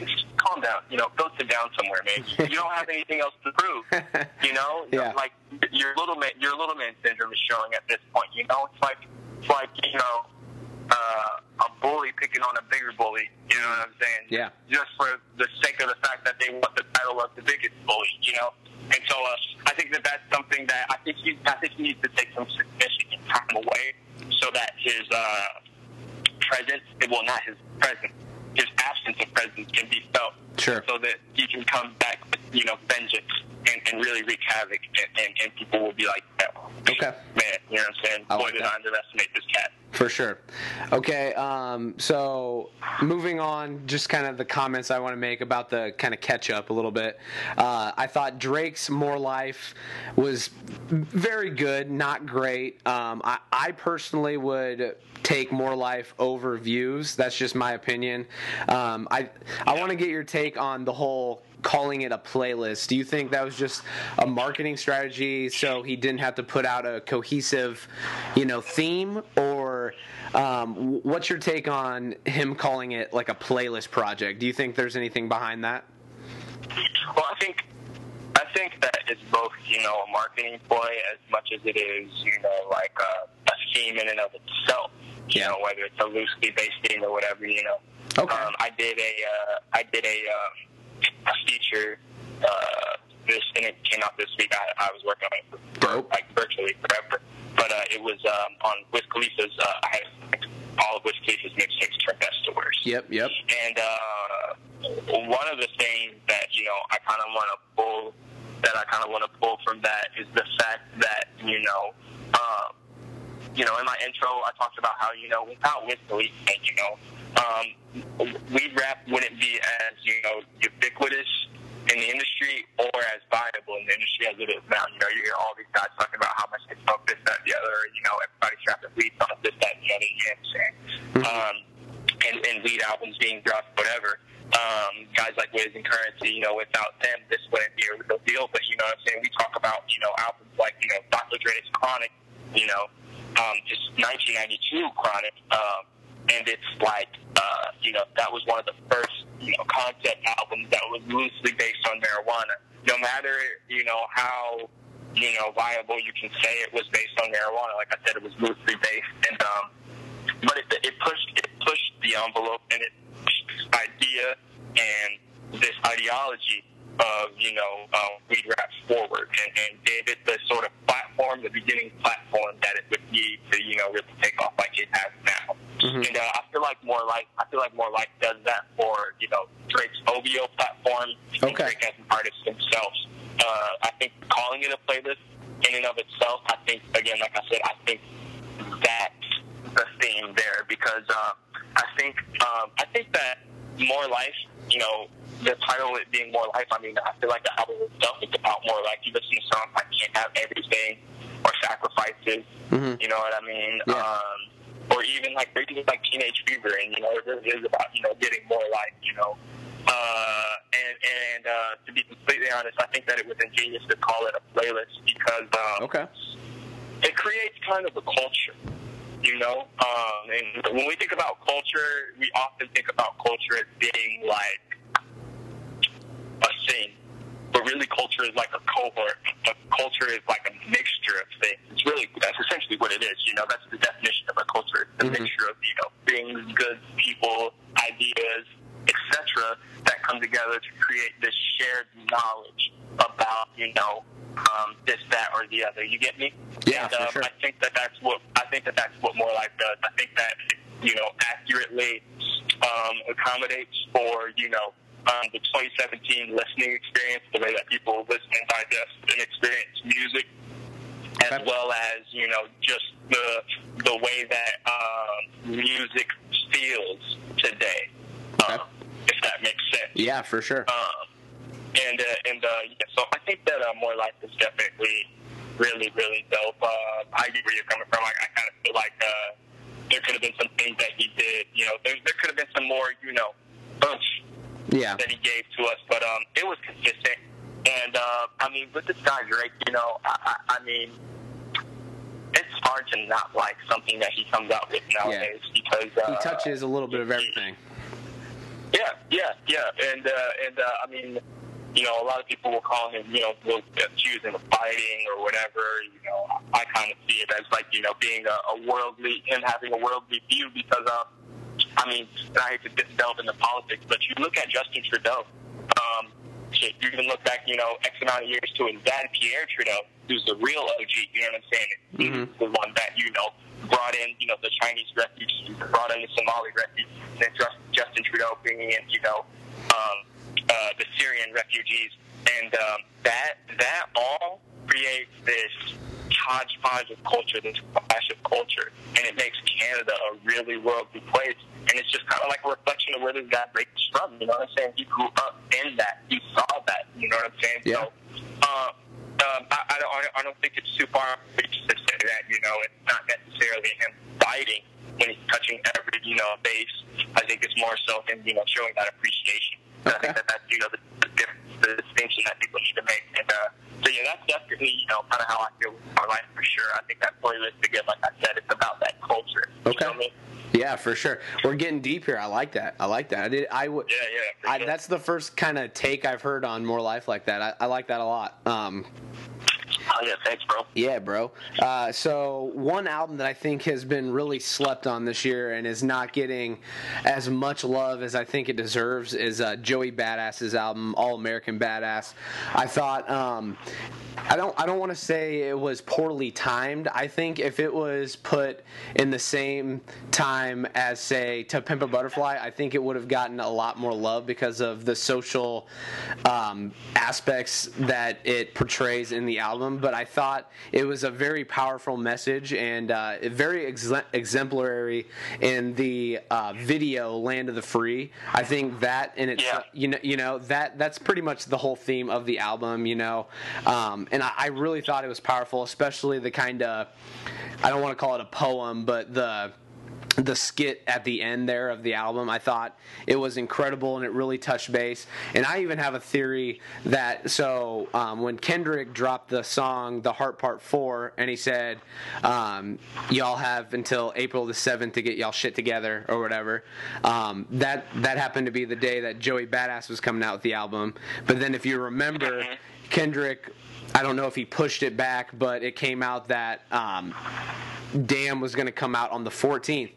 just calm down. You know, go sit down somewhere, man. (laughs) You don't have anything else to prove. (laughs) You know, Yeah. like your little man, your little man syndrome is showing at this point. You know, it's like, it's like you know, uh, a bully picking on a bigger bully. You know what I'm saying? Yeah. Just for the sake of the fact that they want the title of the biggest bully. You know. And so uh, I think that that's something that I think he I think he needs to take some significant time away so that his uh, presence, well, not his presence, his absence of presence can be felt Sure. so that he can come back with, you know, vengeance and, and really wreak havoc, and, and, and people will be like, oh, Okay. man, you know what I'm saying? I Boy, like did that. I underestimate this cat. For sure. Okay, um, so moving on, just kind of the comments I want to make about the kind of catch up a little bit. Uh, I thought Drake's More Life was very good, not great. Um, I, I personally would take More Life over Views. That's just my opinion. Um, I I want to get your take on the whole calling it a playlist. Do you think that was just a marketing strategy so he didn't have to put out a cohesive, you know, theme or um, what's your take on him calling it like a playlist project? Do you think there's anything behind that? Well, I think I think that it's both, you know, a marketing ploy as much as it is, you know, like a, a scheme in and of itself. You Yeah. know, whether it's a loosely based theme or whatever, you know. Okay. Um, I did a uh, I did a um, a feature. Uh, this and it came out this week. I, I was working on it for, Dope. like virtually forever, but uh, it was um, on Wiz Khalifa's. Uh, I had all of Wiz Khalifa's mixtapes from best to worst. Yep, yep. And uh, one of the things that you know I kind of want to pull that I kind of want to pull from that is the fact that you know, um, you know, in my intro I talked about how you know without Wiz Khalifa, you know, um, weed rap wouldn't be as you know ubiquitous in the industry or as viable in the industry as it is now. You know, you hear all these guys talking about how much they smoke this, that, the other. You know, everybody's trapping weed on this, that, and the other. You know what I'm saying? Um, and, and weed albums being dropped, whatever. Um, guys like Wiz and Currency, you know, without them, this wouldn't be a real deal. But you know what I'm saying? We talk about you know albums like you know Dr. Dre's Chronic, you know, um, just 1992 Chronic, um, and it's like uh, you know that was one of the first you know concept albums that was loosely based on marijuana. No matter you know how you know viable you can say it was based on marijuana, like I said, it was loosely based, and um, but it, it pushed it pushed the envelope and it pushed this idea and this ideology of you know um, weed rap forward and, and gave it the sort of platform, the beginning platform that it would need to you know really take off like it has now. Mhm. And uh, I feel like More Life I feel like More Life does that for you know Drake's OVO platform Okay. Drake as an artist themselves. Uh, I think calling it a playlist in and of itself, I think again, like I said, I think that's the theme there because um, I think um, I think that more life, you know, the title of it being more life. I mean, I feel like the album itself is about more life. You listen to songs like "Can't Have Everything" or "Sacrifices." Mhm. You know what I mean? Yeah. Um, or even like maybe like Teenage Fever, and you know, it really is about you know getting more life. You know. Uh, and and uh, to be completely honest, I think that it was ingenious to call it a playlist because um, Okay. it creates kind of a culture, you know. Um, and when we think about culture, we often think about culture as being like a thing, but really, culture is like a cohort. A culture is like a mixture of things. It's really that's essentially what it is. You know, that's the definition of a culture. It's a Mhm. mixture of you know things, goods, people, ideas, etc. that come together to create this shared knowledge about you know um, this, that, or the other. You get me? Yeah, and, for um, sure. I think that that's what I think that that's what more life does. I think that you know accurately um, accommodates for you know um, the 2017 listening experience, the way that people listen and digest and experience music, as Okay. well as you know just the the way that um, music feels today. Okay. Um, if that makes sense. Yeah, for sure. Um, and uh, and uh, yeah, so I think that uh, more life is definitely really really dope. Uh, I get where you're coming from. I, I kind of feel like uh, there could have been some things that he did. You know, there there could have been some more. You know, bunch Yeah. that he gave to us, but um, it was consistent. And uh, I mean, with this guy Drake, you know, I, I, I mean, it's hard to not like something that he comes out with nowadays because uh, He touches a little bit of everything. Yeah, yeah, yeah, and uh, and uh, I mean, you know, a lot of people will call him, you know, will accuse him of fighting or whatever. You know, I kind of see it as like, you know, being a, a worldly, him having a worldly view because, uh, I mean, and I hate to delve into politics, but you look at Justin Trudeau. Um, shit, you can look back, you know, X amount of years to his dad, Pierre Trudeau, who's the real OG. You know what I'm saying? Mhm. He's the one that you know brought in, you know, the Chinese refugees, brought in the Somali refugees, and then Justin Trudeau bringing in, you know, um, uh, the Syrian refugees, and um, that that all creates this hodgepodge of culture, this clash of culture, and it makes Canada a really worldly place. And it's just kind of like a reflection of where this guy breaks from. You know what I'm saying? He grew up in that. He saw that. You know what I'm saying? Yeah. So, uh, um, I, I, don't, I don't think it's too far fetched to say that. You know, it's not necessarily him fighting when he's touching every you know base. I think it's more so him you know showing that appreciation. And I think that that's you know the, the, the distinction that people need to make. And uh, so yeah, that's definitely you know kind of how I feel with my life for sure. I think that playlist again, like I said, it's about that culture. You Okay. know what I mean? Yeah, for sure. We're getting deep here. I like that. I like that. I did. I would. Yeah, yeah. I, sure. that's the first kind of take I've heard on more life like that. I, I like that a lot. Um, oh yeah, thanks, bro. yeah, bro. Uh, so one album that I think has been really slept on this year and is not getting as much love as I think it deserves is uh, Joey Badass's album, All American Badass. I thought. Um, I don't. I don't want to say it was poorly timed. I think if it was put in the same time as, say, To Pimp a Butterfly, I think it would have gotten a lot more love because of the social um, aspects that it portrays in the album. But I thought it was a very powerful message and uh, very ex- exemplary in the uh, video "Land of the Free." I think that in itself, Yeah. you know, you know that that's pretty much the whole theme of the album. You know, um, and I, I really thought it was powerful, especially the kind of I don't want to call it a poem, but the the skit at the end there of the album. I thought it was incredible and it really touched base. And I even have a theory that so um, when Kendrick dropped the song "The Heart Part 4 and he said, um, "Y'all have until April the seventh to get y'all shit together" or whatever. Um, that that happened to be the day that Joey Badass was coming out with the album. But then if you remember, Kendrick. I don't know if he pushed it back, but it came out that um, Damn was going to come out on the 14th.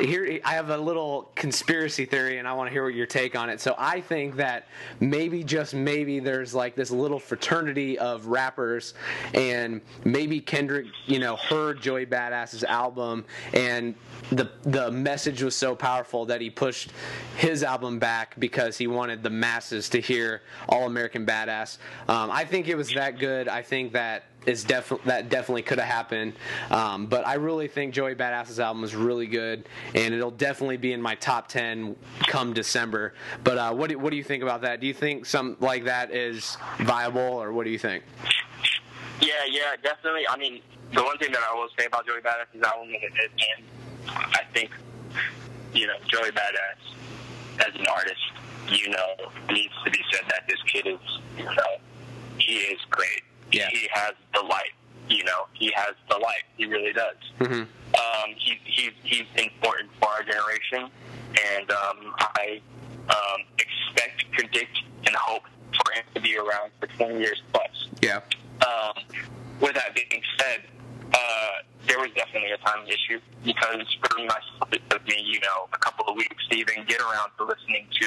Here, I have a little conspiracy theory, and I want to hear what your take on it. So I think that maybe, just maybe, there's like this little fraternity of rappers, and maybe Kendrick, you know, heard Joey Badass's album, and the the message was so powerful that he pushed his album back because he wanted the masses to hear All American Badass. Um, I think it was that good. I think that is definitely that definitely could have happened. Um, but I really think Joey Badass's album is really good, and it'll definitely be in my top ten come December. But uh, what do, what do you think about that? Do you think something like that is viable, or what do you think? Yeah, yeah, definitely. I mean, the one thing that I will say about Joey Badass's album is, and I think, you know, Joey Badass as an artist, you know, needs to be said that this kid is, you know, he is great. Yeah. He has the light. You know, he has the light. He really does. hmm Um, he, he's he's important for our generation, and um, I um, expect, predict, and hope for him to be around for 20 years plus. Yeah. Um, with that being said, uh, there was definitely a time issue because for myself, it took me, you know, a couple of weeks to even get around to listening to,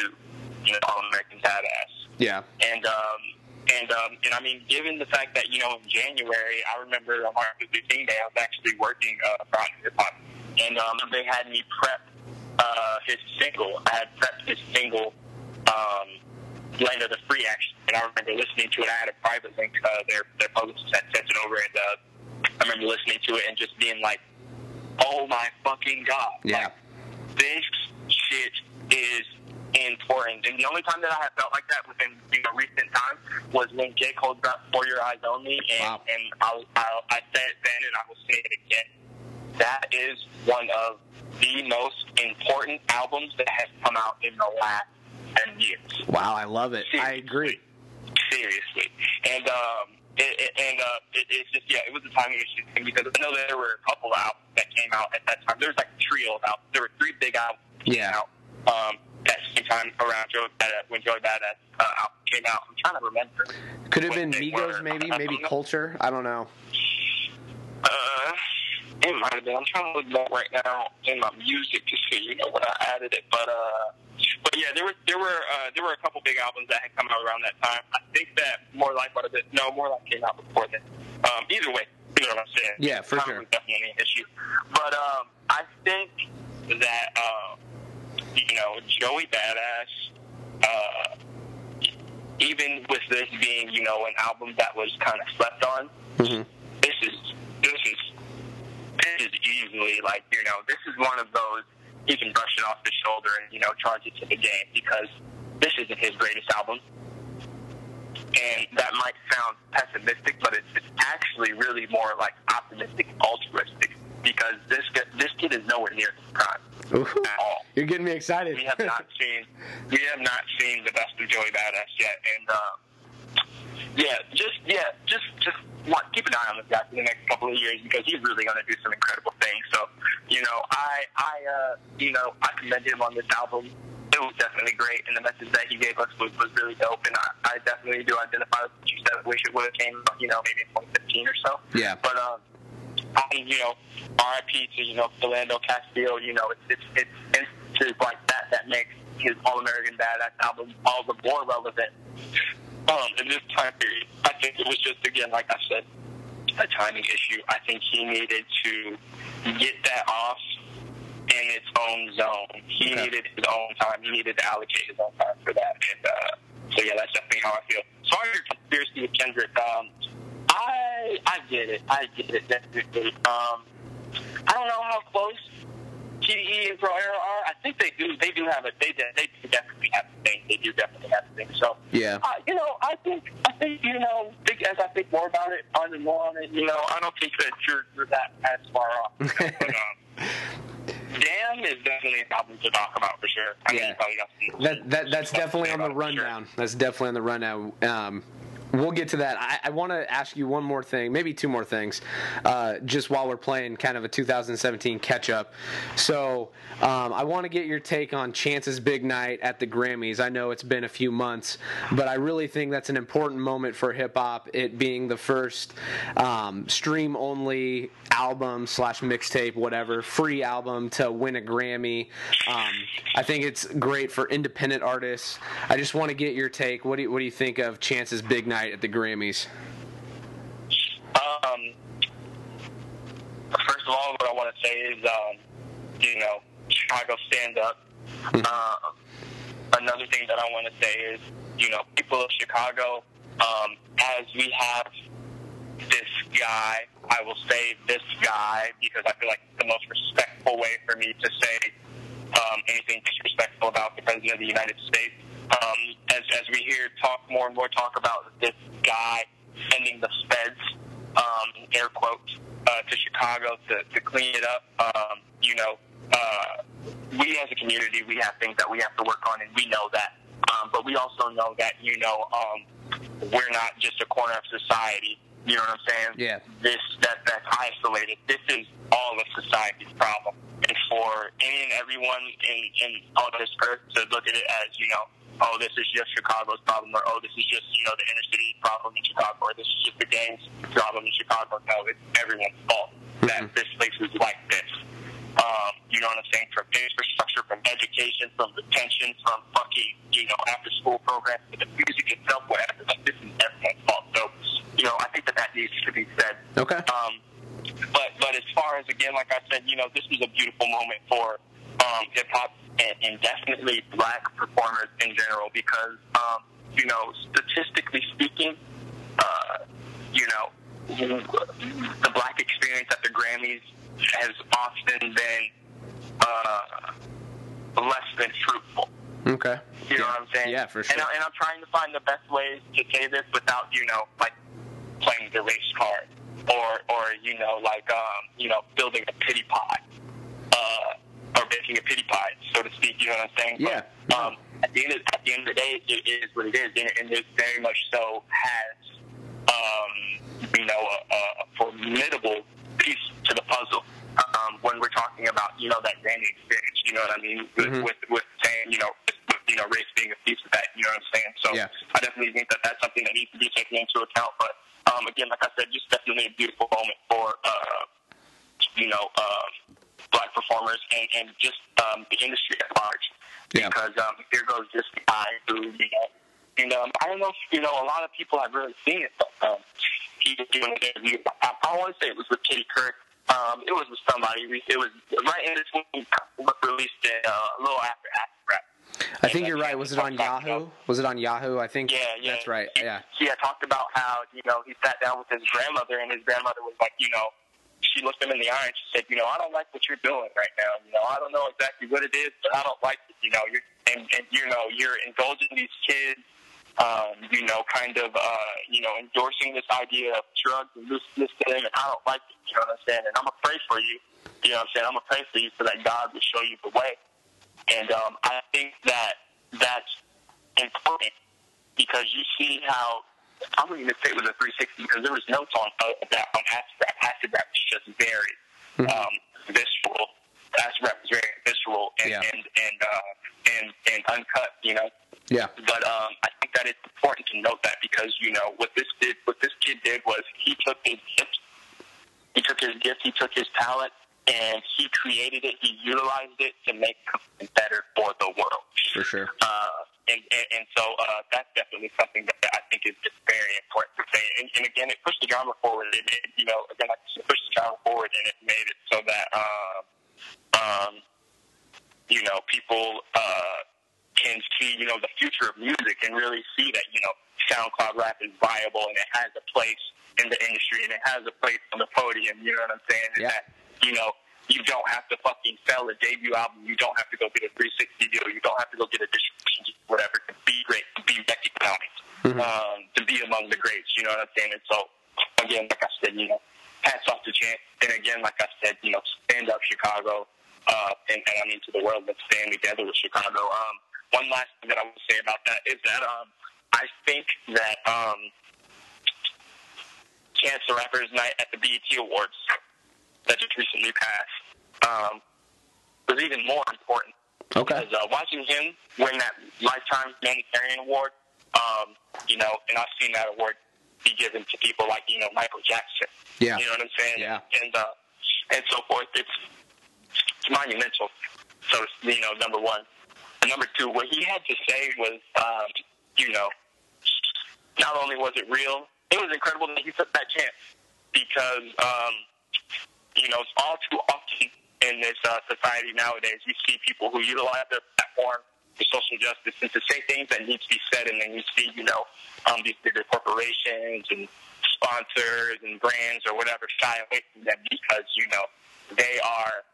you know, All American Badass. Yeah. And um, and um, and I mean, given the fact that you know in January, I remember on Martin Luther King Day, I was actually working uh, for hip hop, and um, they had me prep uh, his single. I had prepped his single, um, "Land of the Free," actually, and I remember listening to it. I had a private link. Uh, their their publicist had sent it over, and uh, I remember listening to it and just being like, "Oh my fucking god!" Yeah. Like, this shit is important. And the only time that I have felt like that within you know recent times was when J. Cole dropped For Your Eyes Only, and Wow. and I, I I said it then, and I will say it again. That is one of the most important albums that has come out in the last ten years. Wow, I love it. I agree. Seriously, and um, it, it, and uh, it, it's just yeah, it was a timing issue thing because I know there were a couple albums that came out at that time. There was like a trio of albums. There were three big albums that Yeah. out um, that same time around Joey Badass when Joey Badass uh, came out. I'm trying to remember. Could have been Migos, were. maybe, maybe. Culture. I don't know. Uh, it might have been. I'm trying to look back right now in my music to see, you know, when I added it. But uh, but yeah, there were there were uh, there were a couple big albums that had come out around that time. I think that More Life what it no More Life came out before then. Um, either way, you know what I'm saying? Yeah, for Time sure. was definitely an issue. But um, I think that um, you know, Joey Badass. Uh, even with this being, you know, an album that was kind of slept on, hmm this is this is this is easily like you know this is one of those he can brush it off the shoulder and you know charge it to the game because this isn't his greatest album and that might sound pessimistic but it's, it's actually really more like optimistic altruistic because this this kid is nowhere near his prime Ooh, at all you're getting me excited. we have not (laughs) seen we have not seen the best of Joey Badass yet, and uh, yeah, just yeah, just just want, keep an eye on this guy for the next couple of years because he's really going to do some incredible things. So you know, I I uh, you know I commend him on this album. It was definitely great, and the message that he gave us was, was really dope. And I, I definitely do identify with what you said. Wish it would have came, you know, maybe in 2015 or so. Yeah. But um, I mean, you know, RIP to you know Philando Castillo. You know, it's it's it's instances like that that makes his All American Badass album all the more relevant. Um, in this time period, I think it was just again, like I said, a timing issue. I think he needed to get that off in its own zone. He Okay. needed his own time. He needed to allocate his own time for that. And uh, so yeah, that's definitely how I feel. Sorry, conspiracy with Kendrick. Um, I I get it. I get it. Definitely. Um, I don't know how close TDE and Pro Era are. I think they do. They do have a. They de- they do definitely have a thing. They do definitely have a thing. So Yeah. uh, you know, I think I think you know, think, as I think more about it, on and more on it, you know, I don't think that you're, you're that as far off. You (laughs) know, but, um, Damn is definitely an album to talk about for sure. I mean, Yeah. you probably got some, That, that that's definitely on the about sure. rundown. That's definitely on the rundown. Um, we'll get to that. I, I want to ask you one more thing, maybe two more things, uh, just while we're playing kind of a 2017 catch up. So um, I want to get your take on Chance's big night at the Grammys. I know it's been a few months, but I really think that's an important moment for hip hop. It being the first um, stream only album slash mixtape, whatever, free album to win a Grammy. Um, I think it's great for independent artists. I just want to get your take. What do you, what do you think of Chance's big night at the Grammys? Um, first of all, what I want to say is, um, you know, Chicago stand up. Uh, another thing that I want to say is, you know, people of Chicago, um, as we have this guy, I will say this guy because I feel like it's the most respectful way for me to say um, anything disrespectful about the President of the United States. Um, as, as we hear talk more and more talk about this guy sending the feds, um, air quotes, uh, to Chicago to, to clean it up, um, you know, uh, we as a community, we have things that we have to work on, and we know that. Um, but we also know that, you know, um, we're not just a corner of society. You know what I'm saying? Yeah. This that that's isolated. This is all of society's problem, and for any and everyone in in on this earth to look at it as you know, oh, this is just Chicago's problem, or oh, this is just you know the inner city problem in Chicago, or this is just the gangs problem in Chicago. No, it's everyone's fault that Mhm. this place is like this. Um, you know what I'm saying? From infrastructure, from education, from detention, from fucking, you know, after school programs, to the music itself, whatever. Like, this is everyone's fault. So, you know, I think that that needs to be said. Okay. Um, but but as far as again, like I said, you know, this was a beautiful moment for um, hip hop and, and definitely black performers in general because um, you know, statistically speaking, uh, you know, the black experience at the Grammys has often been uh, less than fruitful. Okay. You know Yeah. what I'm saying? Yeah, for sure. And, I, and I'm trying to find the best ways to say this without, you know, like playing the race card or, or you know, like, um, you know, building a pity pot uh, making a pity pie, so to speak. You know what I'm saying? Yeah. But, um, at the end of at the end of the day, it is what it is, and, and it very much so has um, you know a, a formidable piece to the puzzle. Um, when we're talking about you know that Grammy experience, you know what I mean, with Mhm. with, with saying you know you know race being a piece of that, you know what I'm saying? So Yeah. I definitely think that that's something that needs to be taken into account. But um, again, like I said, just definitely a beautiful moment for uh, you know um, black performers and, and just um, the industry at large. Yeah. Because um, here goes this guy who you know, and um, I don't know if you know a lot of people have really seen it, but um, he was doing an interview. I, I want to say it was with Katie Couric. Um, it was with somebody. It was right in between what released it uh, a little after Acid Rap. I think you're right. Was it on Yahoo? Was it on Yahoo? I think. Yeah, yeah. That's right. He, Yeah. He had talked about how, you know, he sat down with his grandmother and his grandmother was like, you know, she looked him in the eye and she said, you know, I don't like what you're doing right now. You know, I don't know exactly what it is, but I don't like it. You know, you're and, and you know, you're indulging these kids, um, you know, kind of uh, you know, endorsing this idea of drugs and this this thing and I don't like it, you know what I'm saying? And I'm gonna pray for you. You know what I'm saying? I'm gonna pray for you so that God will show you the way. And um, I think that that's important because you see how I wouldn't even say it was a 360 because there was notes on uh, that on acid rap. Acid rap was just very um, visceral. Acid rap was very visceral and Yeah. and and, uh, and and uncut. You know, Yeah. but um, I think that it's important to note that because you know what this did, what this kid did was he took his gift, he took his gift, he took his talent, and he created it. He utilized it to make something better for the world. For sure. Uh, and, and, and so uh, that's definitely something that I think is just very important to say. And, and again, it pushed the genre forward. It made, you know, again, like it pushed the genre forward, and it made it so that, um, um, you know, people uh, can see, you know, the future of music and really see that, you know, SoundCloud rap is viable and it has a place in the industry and it has a place on the podium. You know what I'm saying? And Yeah. that, you know, you don't have to fucking sell a debut album. You don't have to go get a 360 deal. You don't have to go get a distribution whatever, to be great, to be recognized, um, to be among the greats. You know what I'm saying? And so, again, like I said, you know, hats off to Chance. And again, like I said, you know, stand up Chicago. Uh, and, and I mean to the world, let's stand together with Chicago. Um, one last thing that I will say about that is that um, I think that um, Chance the Rapper's night at the BET Awards that just recently passed um, was even more important Okay. because uh, watching him win that Lifetime Humanitarian Award, um, you know, and I've seen that award be given to people like, you know, Michael Jackson. Yeah. You know what I'm saying? Yeah. And, uh, and so forth. It's, it's monumental. So, you know, number one. And number two, what he had to say was, um, you know, not only was it real, it was incredible that he took that chance because, um, you know, it's all too often in this uh, society nowadays. You see people who utilize their platform for social justice and to say things that need to be said, and then you see, you know, um, these bigger corporations and sponsors and brands or whatever shy away from them because, you know, they are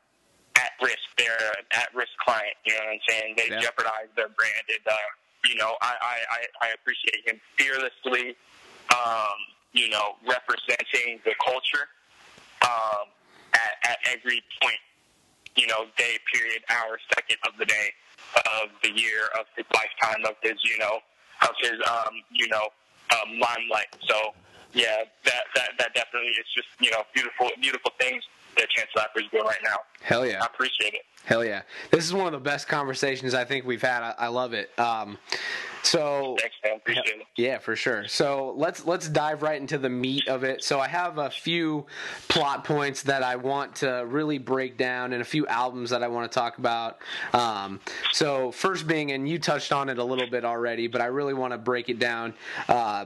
at risk. They're an at-risk client. You know what I'm saying? They Yeah. jeopardize their brand. And, uh, you know, I, I, I, I appreciate him fearlessly, um, you know, representing the culture um, at, at every point, you know, day, period, hour, second of the day, of the year, of his lifetime, of his, you know, of his, um, you know, um, limelight. So, yeah, that, that, that definitely is just, you know, beautiful, beautiful things that Chance Rapper is right now. Hell yeah. I appreciate it. Hell yeah. This is one of the best conversations I think we've had. I, I love it. Um, so Thanks, man. Appreciate it. Yeah, for sure. So let's let's dive right into the meat of it. So I have a few plot points that I want to really break down, and a few albums that I want to talk about. Um, so first being, and you touched on it a little bit already, but I really want to break it down. Uh,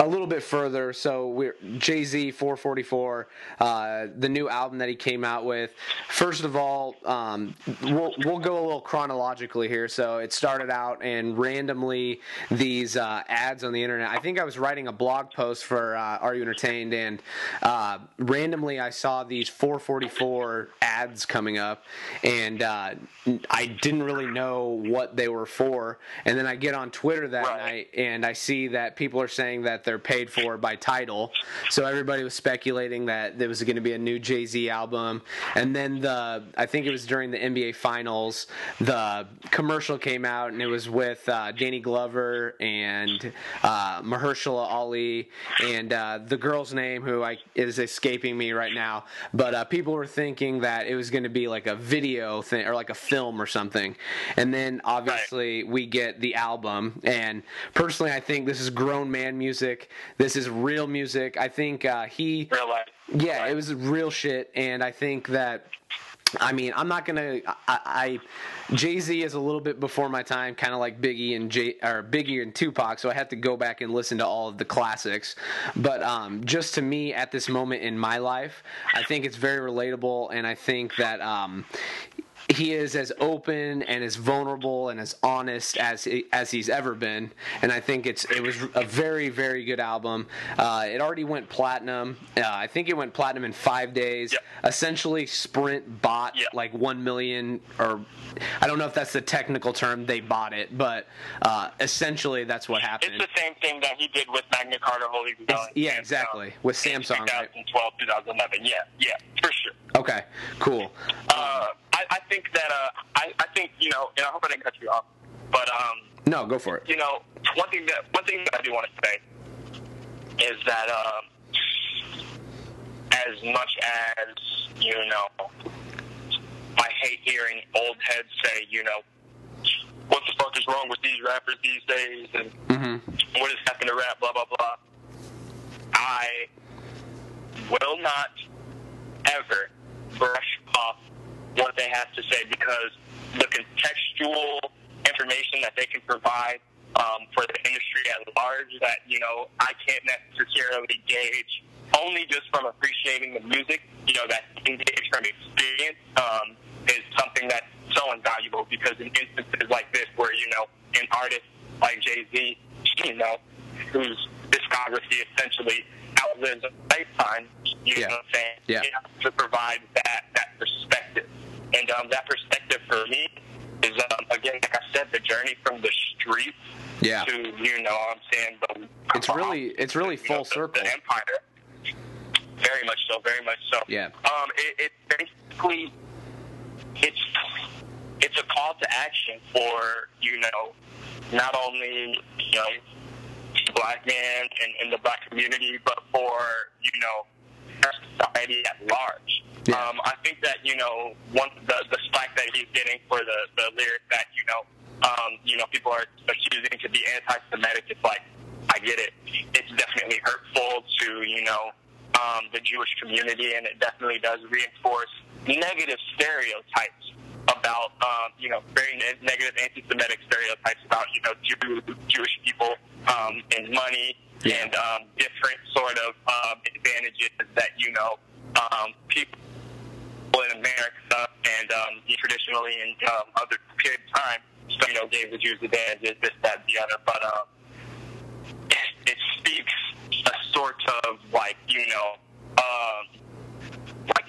a little bit further, so we're Jay Z 444, uh, the new album that he came out with. First of all, um, we'll we'll go a little chronologically here. So it started out and randomly these uh, ads on the internet. I think I was writing a blog post for uh, Are You Entertained, and uh, randomly I saw these 444 ads coming up, and uh, I didn't really know what they were for. And then I get on Twitter that Right. night and I see that people are saying that they're paid for by Tidal. So everybody was speculating that there was going to be a new Jay Z album. And then the I think it was during the NBA Finals, the commercial came out and it was with uh, Danny Glover and uh, Mahershala Ali and uh, the girl's name who I, is escaping me right now. But uh, people were thinking that it was going to be like a video thing or like a film or something. And then obviously we get the album. And personally, I think this is grown man music. This is real music. I think uh, he. Real life. Yeah, it was real shit, and I think that. I mean, I'm not gonna. I, I Jay Z is a little bit before my time, kind of like Biggie and Jay or Biggie and Tupac. So I have to go back and listen to all of the classics. But um, just to me, at this moment in my life, I think it's very relatable, and I think that um, he is as open and as vulnerable and as honest as he, as he's ever been, and I think it's it was a very very good album. Uh, it already went platinum. Uh, I think it went platinum in five days. Yep. Essentially, Sprint bought Yep. like one million, or I don't know if that's the technical term. They bought it, but uh, essentially that's what happened. It's the same thing that he did with Magna Carta Holy Grail. Yeah, exactly. With Samsung, right? 2012, 2011. Yeah, yeah, for sure. Okay, cool. Uh, I, I think that uh, I, I think you know, and I hope I didn't cut you off, but um, No, go for it. you know, one thing that one thing that I do want to say is that um, as much as you know, I hate hearing old heads say, you know, what the fuck is wrong with these rappers these days, and hmm what is happening to rap, blah blah blah. I will not ever brush off what they have to say because the contextual information that they can provide um, for the industry at large that you know I can't necessarily gauge only just from appreciating the music. You know that gauge from experience um, is something that's so invaluable because in instances like this where you know an artist like Jay Z, you know, whose discography essentially outlives a lifetime, you Yeah. know what I'm saying? Yeah. You have to provide that that perspective. And um, that perspective for me is um, again, like I said, the journey from the streets Yeah. to you know what I'm saying the It's really it's really you know, full the- circle. The empire. Very much so. Very much so. Yeah. Um, it, it basically it's it's a call to action for you know not only you know black man and, and the black community, but for you know society at large. Yeah. Um, I think that you know one the the slack that he's getting for the the lyric that you know um, you know people are accusing to be anti-Semitic. It's like I get it. It's definitely hurtful to you know um, the Jewish community, and it definitely does reinforce negative stereotypes about um, you know very ne- negative anti-Semitic stereotypes about you know Jew, Jewish people um, and money Yeah. and um, different sort of um, advantages that you know um, people in America and um, traditionally in um, other period of time, so, you know, gave the Jews advantages, this, that, the other. But um, it speaks a sort of like you know, um,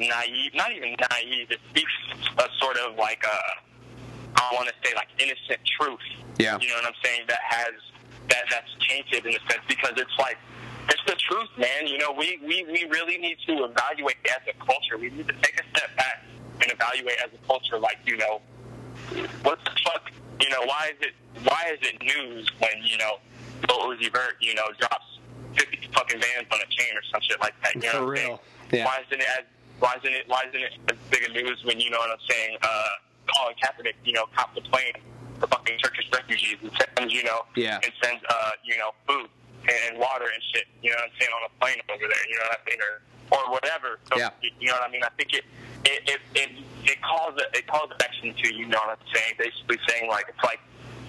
naive, not even naive. It speaks a sort of like a, I want to say like innocent truth. Yeah. You know what I'm saying? That has that that's tainted in a sense because it's like it's the truth, man. You know, we we we really need to evaluate as a culture. We need to take a step back and evaluate as a culture. Like you know, what the fuck? You know, why is it why is it news when you know Lil Uzi Vert you know drops fifty fucking bands on a chain or some shit like that? You know For what I'm saying? real. Yeah. Why isn't it as why isn't it why isn't it as big a news when you know what I'm saying? Uh, Colin Kaepernick, you know, copped the plane for fucking Turkish refugees and sends you know Yeah. and sends uh you know food and, water and shit. You know what I'm saying on a plane over there. You know what I mean or or whatever. So Yeah. you know what I mean. I think it it it it, it calls it, it calls attention to you know what I'm saying. Basically saying like it's like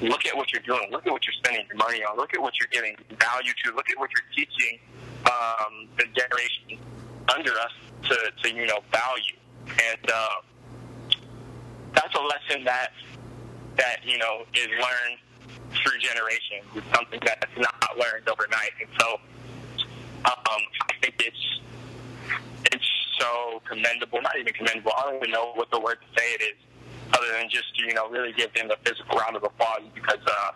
look at what you're doing. Look at what you're spending your money on. Look at what you're giving value to. Look at what you're teaching um, the generation under us to, to you know value. And uh, that's a lesson that that you know is learned through generations. It's something that's not learned overnight. And so um, I think it's it's so commendable. Not even commendable. I don't even know what the word to say it is, other than just you know really give them a physical round of applause because uh,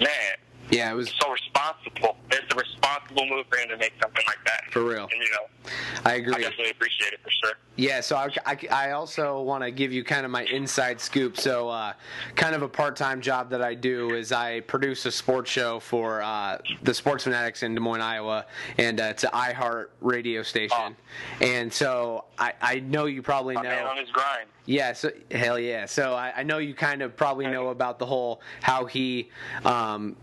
man, Yeah, it was so responsible. It's the responsible move for him to make something like that. For real. And you know, I agree. I definitely appreciate it for sure. Yeah, so I, I, I also want to give you kind of my inside scoop. So, uh, kind of a part time job that I do is I produce a sports show for uh, the Sports Fanatics in Des Moines, Iowa, and uh, it's an iHeart radio station. And so I, I know you probably My man know. on his grind. Yeah, so hell yeah. So I, I know you kind of probably know about the whole how he um,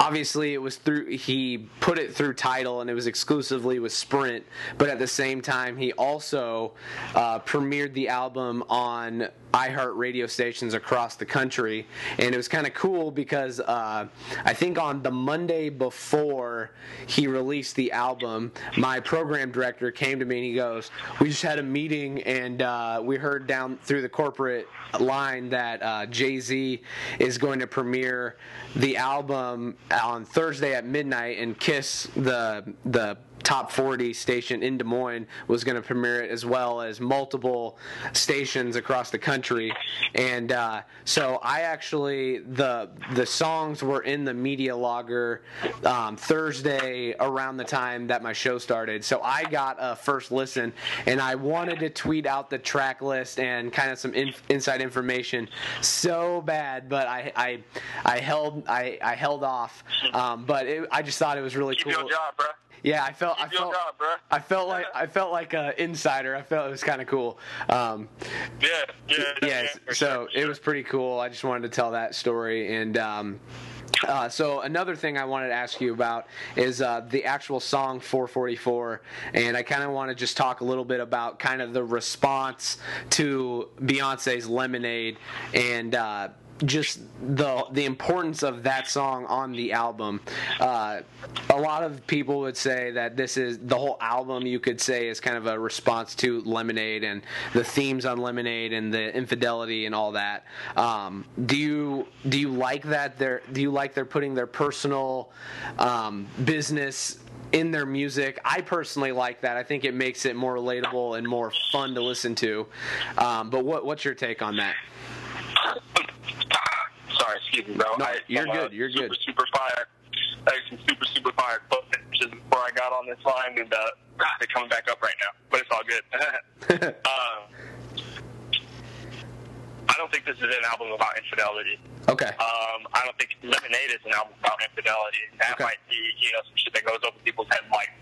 obviously it was through he put it through Tidal and it was exclusively with sprint but at the same time he also uh, premiered the album on iheart radio stations across the country. And it was kind of cool because uh, i think on the monday before he released the album my program director came to me and he goes we just had a meeting and uh, we heard down through the corporate line that uh, jay-z is going to premiere the album on Thursday at midnight, and Kiss, the the top 40 station in Des Moines, was going to premiere it as well as multiple stations across the country. And uh, so I actually the the songs were in the media logger um, Thursday around the time that my show started. So I got a first listen, and I wanted to tweet out the track list and kind of some in, inside information so bad, but I I, I held I, I held off. Um, but it, I just thought it was really Keep cool. job. Yeah, I felt I felt job. I felt like (laughs) I felt like an insider. I felt it was kind of cool. Um, Yeah, yeah, yeah. yeah, so sure, it was pretty cool. I just wanted to tell that story. And um, uh, so another thing I wanted to ask you about is uh, the actual song 444, and I kind of want to just talk a little bit about kind of the response to Beyonce's Lemonade and. Uh, just the the importance of that song on the album. Uh, a lot of people would say that this is the whole album. You could say is kind of a response to Lemonade and the themes on Lemonade and the infidelity and all that. Um, do you do you like that? They're do you like they're putting their personal um, business in their music. I personally like that. I think it makes it more relatable and more fun to listen to. Um, but what what's your take on that? Sorry, excuse me, bro. No, I, you're some, uh, good, you're super, good. Super fire. I had some super, super fire quotes before I got on this line, and uh, they're coming back up right now. But it's all good. (laughs) (laughs) um, I don't think this is an album about infidelity. Okay. Um, I don't think Lemonade is an album about infidelity. That Okay. might be, you know, some shit that goes over people's heads. Like,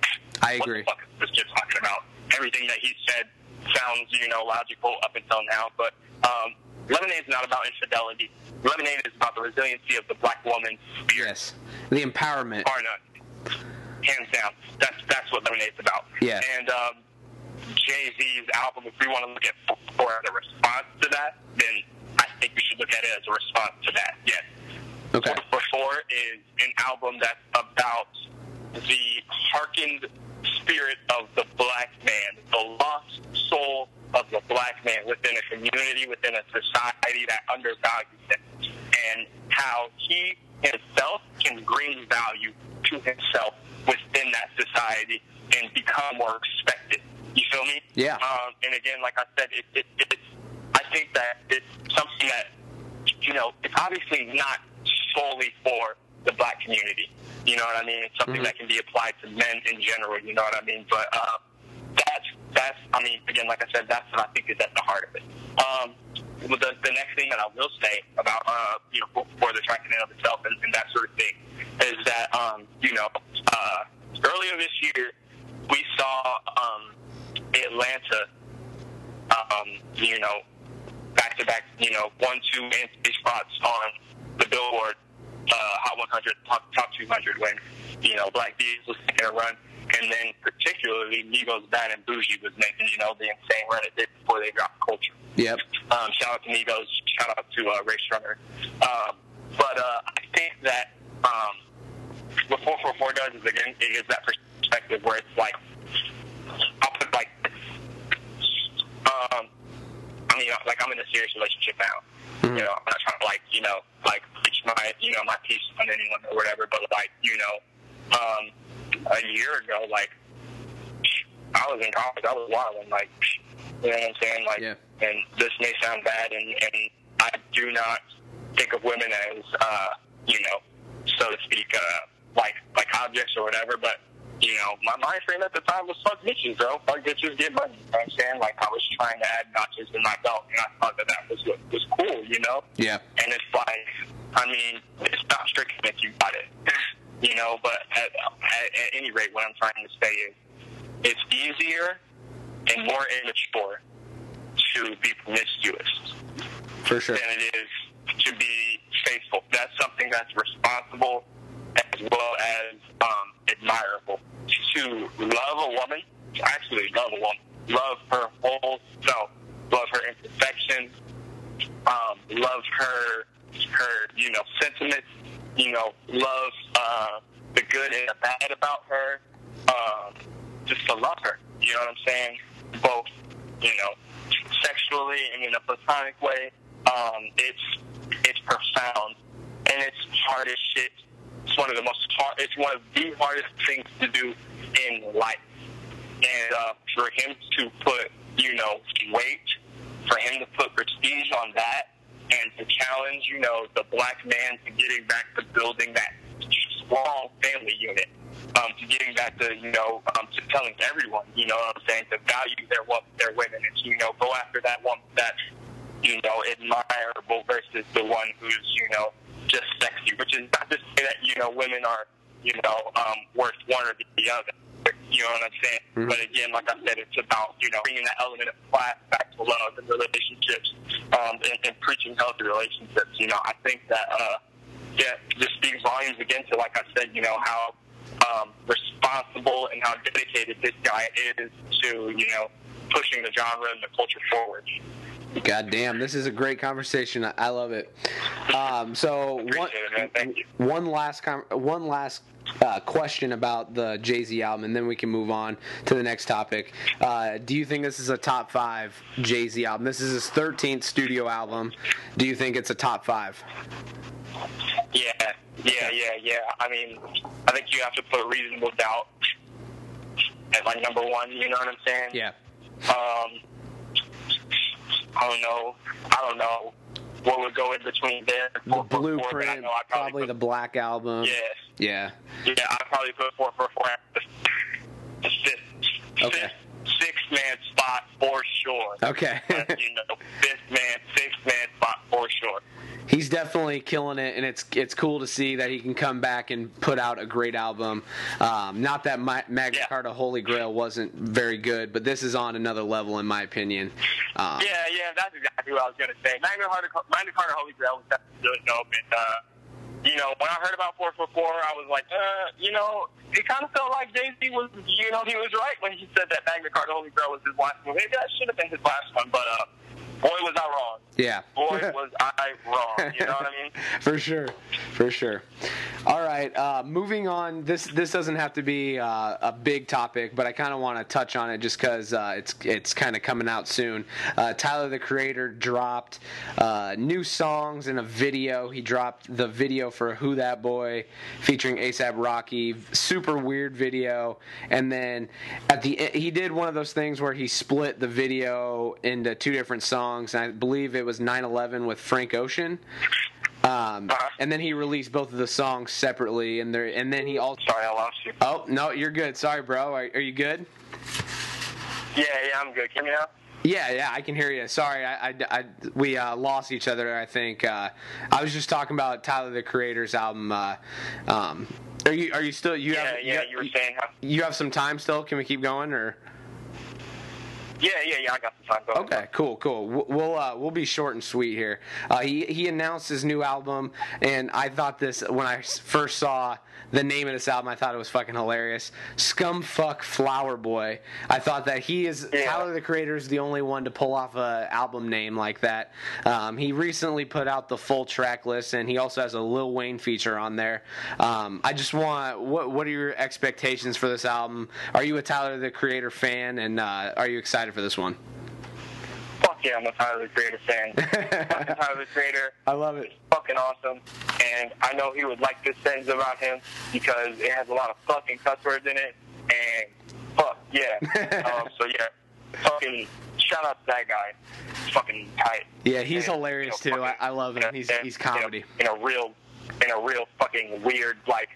I what agree. the fuck is this kid talking about? Everything that he said sounds, you know, logical up until now. But um, Lemonade is not about infidelity. Lemonade is about the resiliency of the black woman. spirit. Yes. The empowerment. Bar none. Hands down. That's that's what Lemonade's about. Yeah. And um, Jay Z's album, if we want to look at for as a response to that, then I think we should look at it as a response to that. Yes. Okay. Before is an album that's about the harkened spirit of the black man, the lost soul of the black man within a community, within a society that undervalues him, and how he himself can bring value to himself within that society and become more respected. You feel me? Yeah. Um, and again, like I said, it, it, it's I think that it's something that you know, it's obviously not solely for the black community. You know what I mean? It's something Mhm. that can be applied to men in general. You know what I mean? But uh, that's that's. I mean, again, like I said, that's what I think is at the heart of it. Um, well, the, the next thing that I will say about uh, you know for, the track in and of itself and, and that sort of thing is that um, you know uh, earlier this year we saw um, Atlanta um, you know back to back, you know, one, two, and three spots on the Billboard Hot 100, top, top 200 when, you know, Black Beatles was taking a run. And then particularly Migos Bad and Boujee was making, you know, the insane run it did before they dropped Culture. Yep. Um, shout out to Migos. Shout out to uh, Rae Sremmurd. Um, but uh, I think that um, what 444 does is, again, it gives that perspective where it's like, I'll put like this. Um, I mean, like I'm in a serious relationship now. You know, I'm not trying to like, you know, like reach my, you know, my peace on anyone or whatever. But like, you know, um, a year ago, like I was in college, I was wilding, like, you know what I'm saying? Like, Yeah. and this may sound bad, and and I do not think of women as, uh, you know, so to speak, uh, like like objects or whatever, but you know, my mind frame at the time was fuck bitches, bro. Fuck bitches, get money. You know what I'm saying? Like I was trying to add notches in my belt, and I thought that that was what was cool, you know. Yeah. And it's like, I mean, it's not strict if you got it, (laughs) you know. But at, at, at any rate, what I'm trying to say is, it's easier and more immature to be promiscuous For sure. than it is to be faithful. That's something that's responsible as well as um, admirable. To love a woman, actually love a woman, love her whole self, love her imperfections, um, love her her you know sentiments, you know love uh, the good and the bad about her, um, just to love her. You know what I'm saying? Both you know sexually and in a platonic way. Um, it's it's profound and it's hard as shit. It's one of the most hard. It's one of the hardest things to do in life. And uh, for him to put, you know, weight, for him to put prestige on that, and to challenge, you know, the black man to getting back to building that strong family unit, um, to getting back to, you know, um, to telling everyone, you know what I'm saying, to value their wo- their women and to, you know, go after that one that's, you know, admirable versus the one who's, you know, just sexy, which is not to say that, you know, women are, you know, um, worth one or the other. You know what I'm saying? Mhm. But again, like I said, it's about, you know, bringing that element of class back to love and relationships um, and, and preaching healthy relationships. You know, I think that, uh, yeah, this speaks volumes again to, like I said, you know, how um, responsible and how dedicated this guy is to, you know, pushing the genre and the culture forward. God damn, this is a great conversation. I, love it. Um, so one, it, man. Thank you. one last com- one last uh, question about the Jay Z album, and then we can move on to the next topic. Uh, do you think this is a top five Jay Z album? This is his 13th studio album. Do you think it's a top five? Yeah, yeah, yeah, yeah. I mean, I think you have to put reasonable doubt at like number one. You know what I'm saying? Yeah. Um, I don't know. I don't know what would go in between there. The I Blueprint, know I probably put, the Black Album. Yeah, Yeah. yeah. I probably put four, four, four the, fifth, Okay. fifth, sixth man spot for sure. Okay. But, you know, fifth man, sixth man spot for sure. He's definitely killing it, and it's it's cool to see that he can come back and put out a great album. Um, not that Ma- Magna Yeah. Carta Holy Grail wasn't very good, but this is on another level in my opinion. Um, Yeah, yeah, that's exactly what I was gonna say. Magna Carta, Magna Carta Holy Grail was definitely really dope, and uh, you know, when I heard about four four four, I was like, uh, you know, it kind of felt like Jay Z was, you know, he was right when he said that Magna Carta Holy Grail was his last one. Maybe that should have been his last one, but uh, boy, was I wrong. Yeah. Boy, (laughs) was I wrong. You know what I mean? (laughs) for sure, for sure. All right, uh, moving on. This this doesn't have to be uh, a big topic, but I kind of want to touch on it just because uh, it's it's kind of coming out soon. Uh, Tyler the Creator dropped uh, new songs and a video. He dropped the video for "Who That Boy" featuring ASAP Rocky. Super weird video, and then at the he did one of those things where he split the video into two different songs. And I believe it was 9/11 with Frank Ocean. Um, Uh-huh. and then he released both of the songs separately, and there, and then he also. Sorry, I lost you. Oh no, you're good. Sorry, bro. Are, are you good? Yeah, yeah, I'm good. Can you hear now? Yeah, yeah, I can hear you. Sorry, I, I, I- we uh, lost each other. I think uh, I was just talking about Tyler the Creator's album. Uh, um, are you are you still you Yeah, have yeah. you, You were saying how? you have some time still? Can we keep going or? Yeah, yeah, yeah. I got some time. Go ahead. Okay, cool, cool. We'll we'll, uh, we'll be short and sweet here. Uh, he he announced his new album, and I thought this when I first saw the name of this album, I thought it was fucking hilarious. Scumfuck Flower Boy. I thought that he is Yeah. Tyler the Creator is the only one to pull off a album name like that. Um, he recently put out the full track list, and he also has a Lil Wayne feature on there. Um, I just want what what are your expectations for this album? Are you a Tyler the Creator fan, and uh, are you excited for this one? Fuck yeah, I'm a Tyler the Creator fan. (laughs) Tyler the Creator. I love it. Fucking awesome, and I know he would like this sentence about him because it has a lot of fucking cuss words in it, and fuck yeah. (laughs) um, so yeah, fucking shout out to that guy. Fucking tight. Yeah, he's And, hilarious you know, too. I, fucking- I love him. and- He's and, he's you know, comedy. In a real, in a real fucking weird like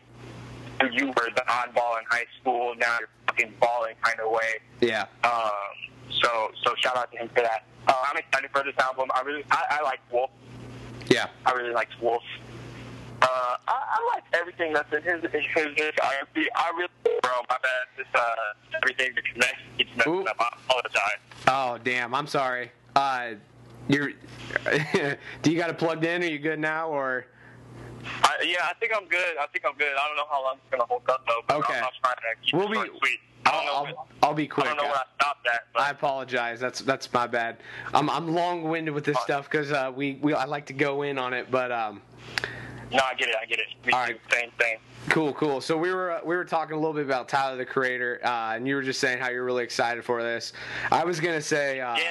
you were the oddball in high school. Now you're fucking balling kind of way. Yeah. Um, so so shout out to him for that. Uh, I'm excited for this album. I really I, I like Wolf. Yeah. I really like Wolf. Uh, I, I like everything that's in his his. I really, bro, my bad. This uh, everything the connect keeps messing Ooh. up. I apologize. Oh damn! I'm sorry. Uh, you're. (laughs) do you got it plugged in? Are you good now, or? I, yeah, I think I'm good. I think I'm good. I don't know how long it's gonna hold up though. But Okay. I'm, I'm trying to keep We'll it be- sweet. I know. I'll, I'll, be I quick. don't know where I stopped at. But I apologize. That's that's my bad. I'm I'm long-winded with this stuff because uh, we we I like to go in on it, but um, no, I get it. I get it. Me All too. right. Same thing. Cool, cool. So we were uh, we were talking a little bit about Tyler the Creator, uh, and you were just saying how you're really excited for this. I was gonna say, uh, Yeah.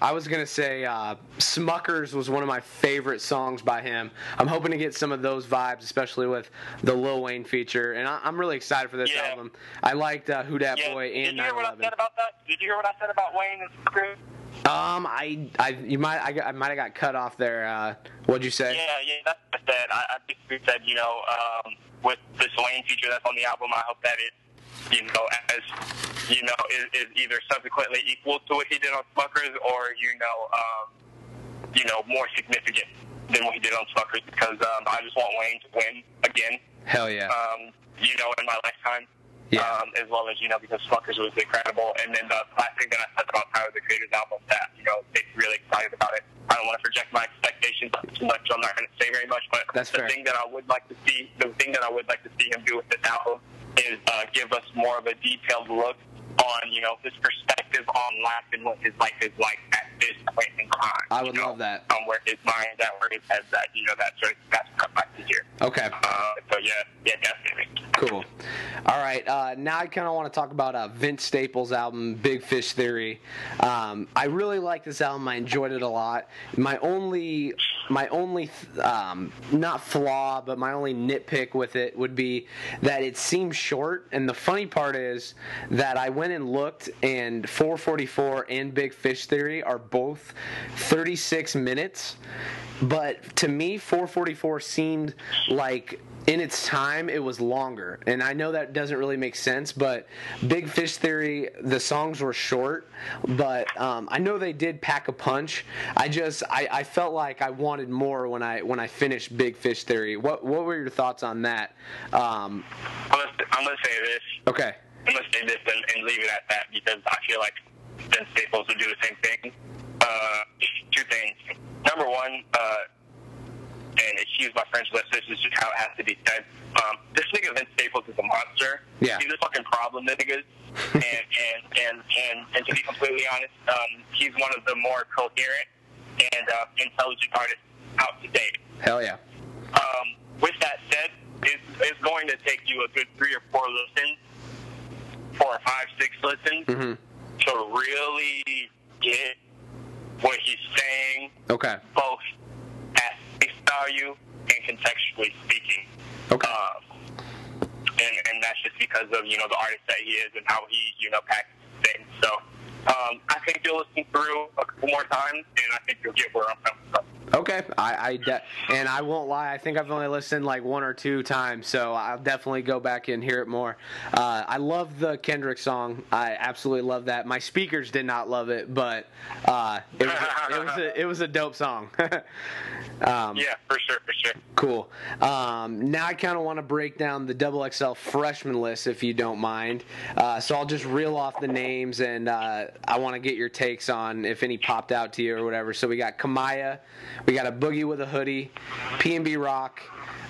I was gonna say, uh, Smuckers was one of my favorite songs by him. I'm hoping to get some of those vibes, especially with the Lil Wayne feature, and I, I'm really excited for this Yeah. album. I liked uh, Who Dat Yeah. Boy Did you hear what I said about that? Did you hear what I said about Wayne and Screw? Um, I, I, you might, I, I might have got cut off there. Uh, what'd you say? Yeah, yeah, that's what I said. I, I basically said, you know, um, with this Wayne feature that's on the album, I hope that it, you know, as you know, is, is either subsequently equal to what he did on Smuckers, or you know, um, you know, more significant than what he did on Smuckers, because um, I just want Wayne to win again. Hell yeah. Um, you know, in my lifetime. Yeah. Um, as well as, you know, because Smuckers was incredible. And then the last thing that I said about Tyler the Creator's album that, you know, me really excited about it. I don't want to project my expectations too much, I'm not going to say very much. But That's the fair. thing that I would like to see, the thing that I would like to see him do with this album is uh, give us more of a detailed look on, you know, his perspective on life and what his life is like at this point in time. I would know, love that. On where his mind's at, where his head's at, you know, that sort of, that's what I'd like to hear. Okay. Uh, so yeah, yeah, definitely. Cool. All right. Uh, now I kind of want to talk about uh, Vince Staples' album, Big Fish Theory. Um, I really like this album. I enjoyed it a lot. My only, my only, um, not flaw, but my only nitpick with it would be that it seems short. And the funny part is that I went and looked, and 444 and Big Fish Theory are both 36 minutes. But to me, 444 seemed like in its time it was longer and i know that doesn't really make sense but big fish theory the songs were short but um, i know they did pack a punch i just I, I felt like i wanted more when i when i finished big fish theory what what were your thoughts on that um, I'm gonna, I'm gonna say this. okay I'm gonna say this and, and leave it at that because I feel like Vince Staples would do the same thing. Uh, two things. Number one, uh, and excuse my French, but this is just how it has to be said. Um, this nigga Vince Staples is a monster. Yeah. He's a fucking problem, niggas. (laughs) and, and, and, and, and to be completely honest, um, he's one of the more coherent and uh, intelligent artists out to date. hell yeah Um, with that said, it's, it's going to take you a good three or four listens, four or five, six listens, Mhm. To really get what he's saying, okay both at face value and contextually speaking. okay Um, and, and that's just because of, you know, the artist that he is and how he, you know, packages things. So um, I think you'll listen through a couple more times, and I think you'll get where I'm coming from. Okay, I, I de- and I won't lie. I think I've only listened like one or two times, so I'll definitely go back and hear it more. Uh, I love the Kendrick song. I absolutely love that. My speakers did not love it, but uh, it, was a, it was a it was a dope song. (laughs) um, Yeah, for sure, for sure. Cool. Um, now I kind of want to break down the double XL freshman list, if you don't mind. Uh, so I'll just reel off the names, and uh, I want to get your takes on if any popped out to you or whatever. So we got Kamaiyah, we got a boogie with a hoodie, PnB Rock.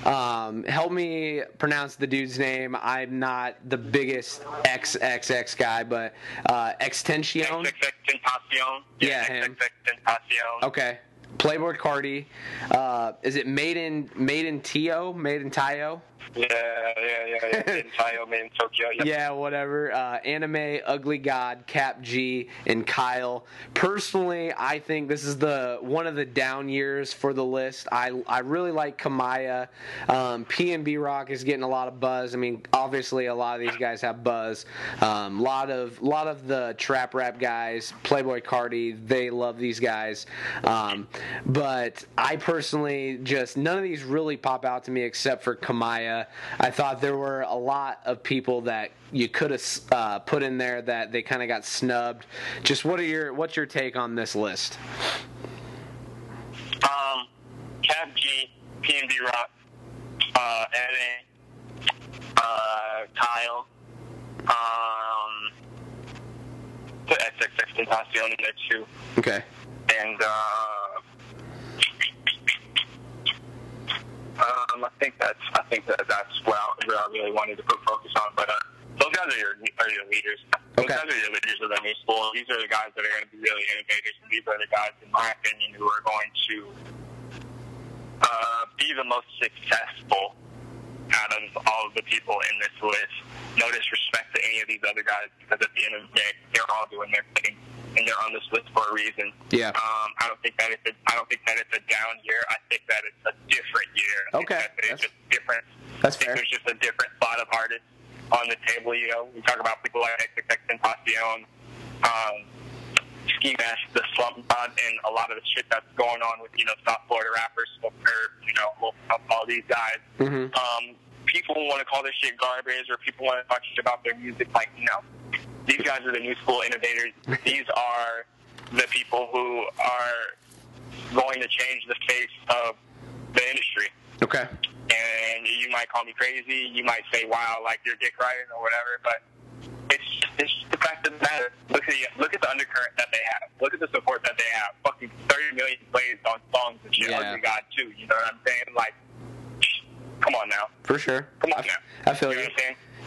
Um, help me pronounce the dude's name. I'm not the biggest XXX guy, but uh, Extension. XXX Tentacion. Yeah, him. Tentacion. Okay. Playboi Carti. Uh, is it made in made in Tio? Made in Tio? Yeah, yeah, yeah, yeah. (laughs) in Tokyo. Yeah. Yeah, whatever. Uh, anime, Ugly God, Kap G, and Kyle. Personally, I think this is the one of the down years for the list. I I really like Kamaiyah. Um, PNB Rock is getting a lot of buzz. I mean, obviously, a lot of these guys have buzz. Um, lot of lot of the trap rap guys, Playboi Carti, they love these guys. Um, but I personally just none of these really pop out to me except for Kamaiyah. I thought there were a lot of people that you could have uh, put in there that they kind of got snubbed. Just what are your what's your take on this list? Um, Kap G, PNB Rock, uh, Eddie, uh, Kyle, um, put XXX Tentacion in there too, Okay. and uh, um, I think that's I think that that's what I, what I really wanted to put focus on. But uh, those guys are your are your leaders. Those Okay. guys are your leaders of the new school. These are the guys that are going to be really innovators, and these are the guys, in my opinion, who are going to uh, be the most successful out of all of the people in this list. No disrespect to any of these other guys, because at the end of the day, they're all doing their thing, and they're on this list for a reason. Yeah. Um, I don't think that it's a, I don't think that it's a down year. I think that it's a different year. Okay. that That's- just different. That's I think fair. There's just a different lot of artists on the table. You know, we talk about people like XXX Tentacion, um, Ski Mask, the Slump God, and a lot of the shit that's going on with you know South Florida rappers, or you know, all, these guys. Mhm. Um, people want to call this shit garbage, or people want to talk shit about their music. Like, no, these guys are the new school innovators. these are the people who are going to change the face of the industry Okay. and you might call me crazy. You might say, "Wow, like you're dick riding or whatever," but it's it's just the fact of the matter. Look at the look at the undercurrent that they have. Look at the support that they have. Fucking 30 million plays on songs and shit. Yeah. Ugly God too. You know what I'm saying? Like, come on now. For sure. Come on I, now. I feel You know you.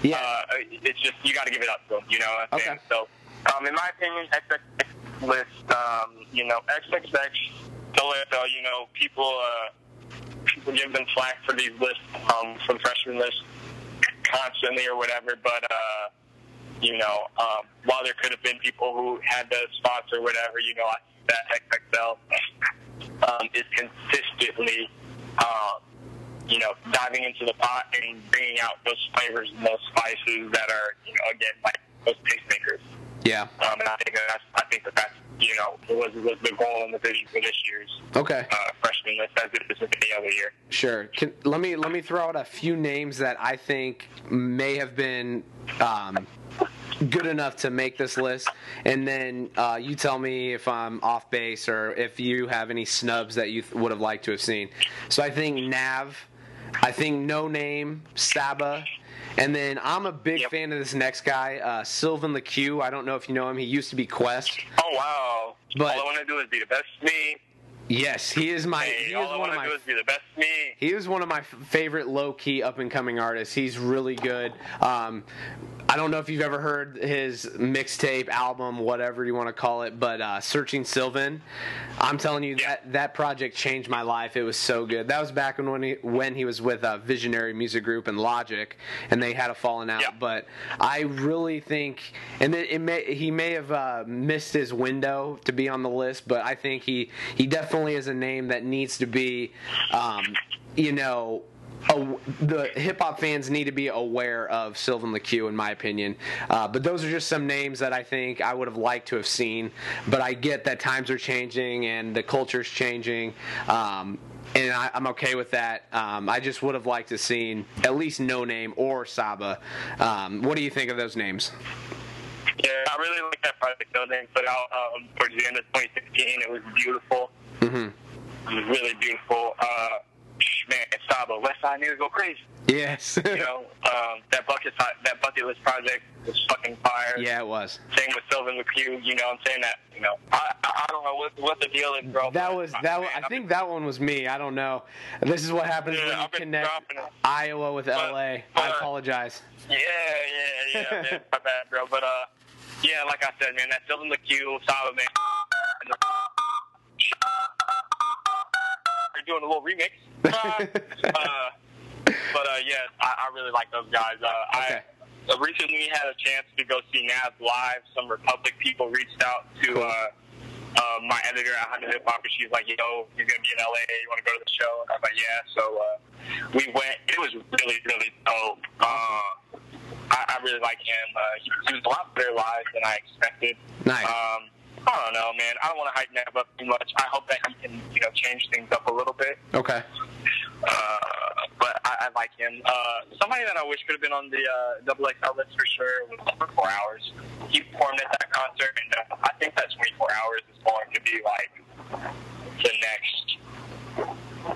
What I'm saying? Yeah. Uh, it's just you got to give it up to them. You know what I'm saying? Okay. So, um, in my opinion, XXX list, um, you know, XXX, don't let uh, you know people uh, people give them flack for these lists, um, the freshman list constantly or whatever. But uh, you know, um, while there could have been people who had those spots or whatever, you know, I think that XXL um, is consistently. Um, you know, diving into the pot and bringing out those flavors and those spices that are, you know, again, like those tastemakers. Yeah. Um, and I think that that's, I think that that's, you know, was, was the goal and the vision for this year's Okay. uh, freshman list as it is with any other year. Sure. Can, let me let me throw out a few names that I think may have been um, good enough to make this list, and then uh, you tell me if I'm off base or if you have any snubs that you th- would have liked to have seen. So I think Nav, I think No Name, Saba. And then I'm a big Yep. fan of this next guy, uh, Sylvan LaCue. I don't know if you know him. He used to be Quest. Oh, wow. But- all I want to do is be the best me. Yes, he is my. Hey, he all is I one of want to my do is be the best me. He was one of my favorite low key up and coming artists. He's really good. Um, I don't know if you've ever heard his mixtape, album, whatever you want to call it, but uh, Searching Sylvan. I'm telling you that that project changed my life. It was so good. That was back when he when he was with uh, Visionary Music Group and Logic, and they had a falling out. Yeah. But I really think, and it, it may he may have uh, missed his window to be on the list, but I think he he definitely is a name that needs to be, um, you know. The hip hop fans need to be aware of Sylvan LaCue, in my opinion. Uh, but those are just some names that I think I would have liked to have seen. But I get that times are changing and the culture's changing. Um, and I, I'm okay with that. Um, I just would have liked to seen at least No Name or Saba. Um, what do you think of those names? Yeah, I really like that project though they put out um, towards the end of 2016. It was beautiful. hmm It was really beautiful. Uh, man, it's Saba, West Side niggas go crazy. Yes. You know, um, that bucket that bucket list project was fucking fire. yeah, it was. Same with Sylvan LaCue. You know, I'm saying that. You know, I I don't know what what the deal is, bro. That but, was that. man, I think that one was me. I don't know. This is what happens Yeah, when you connect. Iowa with LA. I apologize. Yeah, yeah, yeah, man. (laughs) My bad, bro. But uh, yeah, like I said, man, that Sylvan LaCue, Saba, man. Doing a little remix. (laughs) uh, but uh, yeah, I, I really like those guys. Uh, Okay. I uh, recently had a chance to go see Nav live. Some Republic people reached out to Cool. uh, uh, my editor at Honda Hip Hop, and she's like, "Yo, you're gonna be in LA. You want to go to the show?" And I'm like, "Yeah." So uh, we went. It was really, really dope. Uh, I, I really like him. Uh, he, he was a lot better live than I expected. Nice. Um, I don't know, man. I don't want to hype Nav up too much. I hope that he can, you know, change things up a little bit. Okay. Uh, but I, I like him. Uh, somebody that I wish could have been on the uh, double XL list for sure was for four hours. He performed at that concert, and uh, I think that 24 hours is going to be like the next